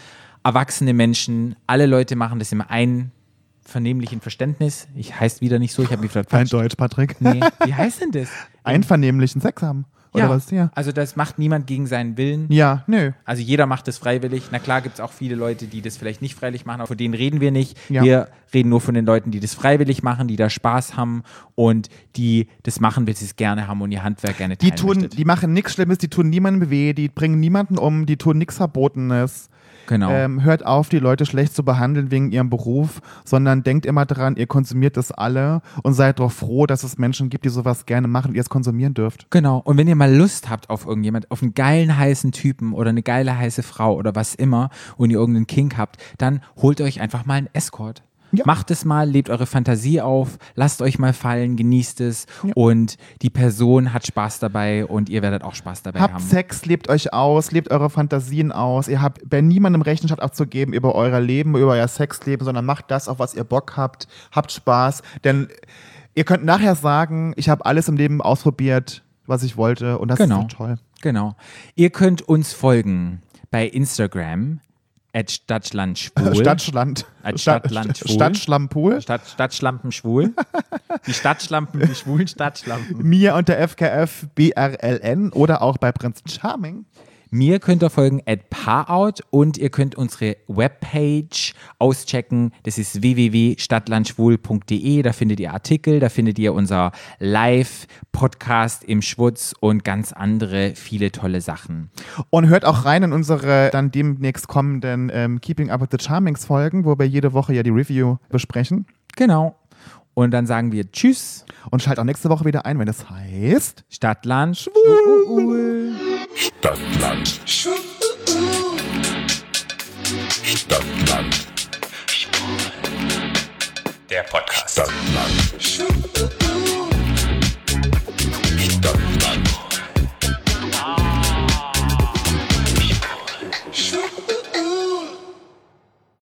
erwachsene Menschen. Alle Leute machen das im einvernehmlichen Verständnis. Ich heißt wieder nicht so, ich habe mich Kein verquatscht. Deutsch, Patrick. Nee. Wie heißt denn das? Einvernehmlichen Sex haben. Oder ja. was? Ja. Also das macht niemand gegen seinen Willen. Ja, nö. Also jeder macht das freiwillig. Na klar gibt es auch viele Leute, die das vielleicht nicht freiwillig machen, aber von denen reden wir nicht. Ja. Wir reden nur von den Leuten, die das freiwillig machen, die da Spaß haben und die das machen, weil sie es gerne haben und ihr Handwerk gerne Die teilen tun, möchtet. die machen nichts Schlimmes, die tun niemandem weh, die bringen niemanden um, die tun nichts Verbotenes. Genau. Ähm, hört auf, die Leute schlecht zu behandeln wegen ihrem Beruf, sondern denkt immer dran, ihr konsumiert das alle und seid doch froh, dass es Menschen gibt, die sowas gerne machen und ihr es konsumieren dürft. Genau. Und wenn ihr mal Lust habt auf irgendjemand, auf einen geilen heißen Typen oder eine geile heiße Frau oder was immer und ihr irgendeinen Kink habt, dann holt euch einfach mal einen Escort. Ja. Macht es mal, lebt eure Fantasie auf, lasst euch mal fallen, genießt es und die Person hat Spaß dabei und ihr werdet auch Spaß dabei Habt haben. Sex, lebt euch aus, lebt eure Fantasien aus. Ihr habt bei niemandem Rechenschaft abzugeben über euer Leben, über euer Sexleben, sondern macht das, auf was ihr Bock habt. Habt Spaß, denn ihr könnt nachher sagen, ich habe alles im Leben ausprobiert, was ich wollte und das Genau. ist so toll. Genau. Ihr könnt uns folgen bei Instagram at Stadtlandschwul. Stadtschland. Als Stadt, Stadtland <laughs> schwul. Stadtschlampool. Stadt, Stadtschlampen schwul. Die Stadtschlampen, die schwulen Stadtschlampen. <laughs> Mir unter FKF BRLN oder auch bei Prinz Charming. Mir könnt ihr folgen at Paarout und ihr könnt unsere Webpage auschecken. Das ist www.stadtlandschwul.de. Da findet ihr Artikel, da findet ihr unser Live-Podcast im Schwutz und ganz andere viele tolle Sachen. Und hört auch rein in unsere dann demnächst kommenden ähm, Keeping Up with the Charmings Folgen, wo wir jede Woche ja die Review besprechen. Genau. Und dann sagen wir Tschüss, Und schalt auch nächste Woche wieder ein, wenn es heißt. Stadtland Schwul. Stadtland. Stadtland. Der Podcast. Stadtland.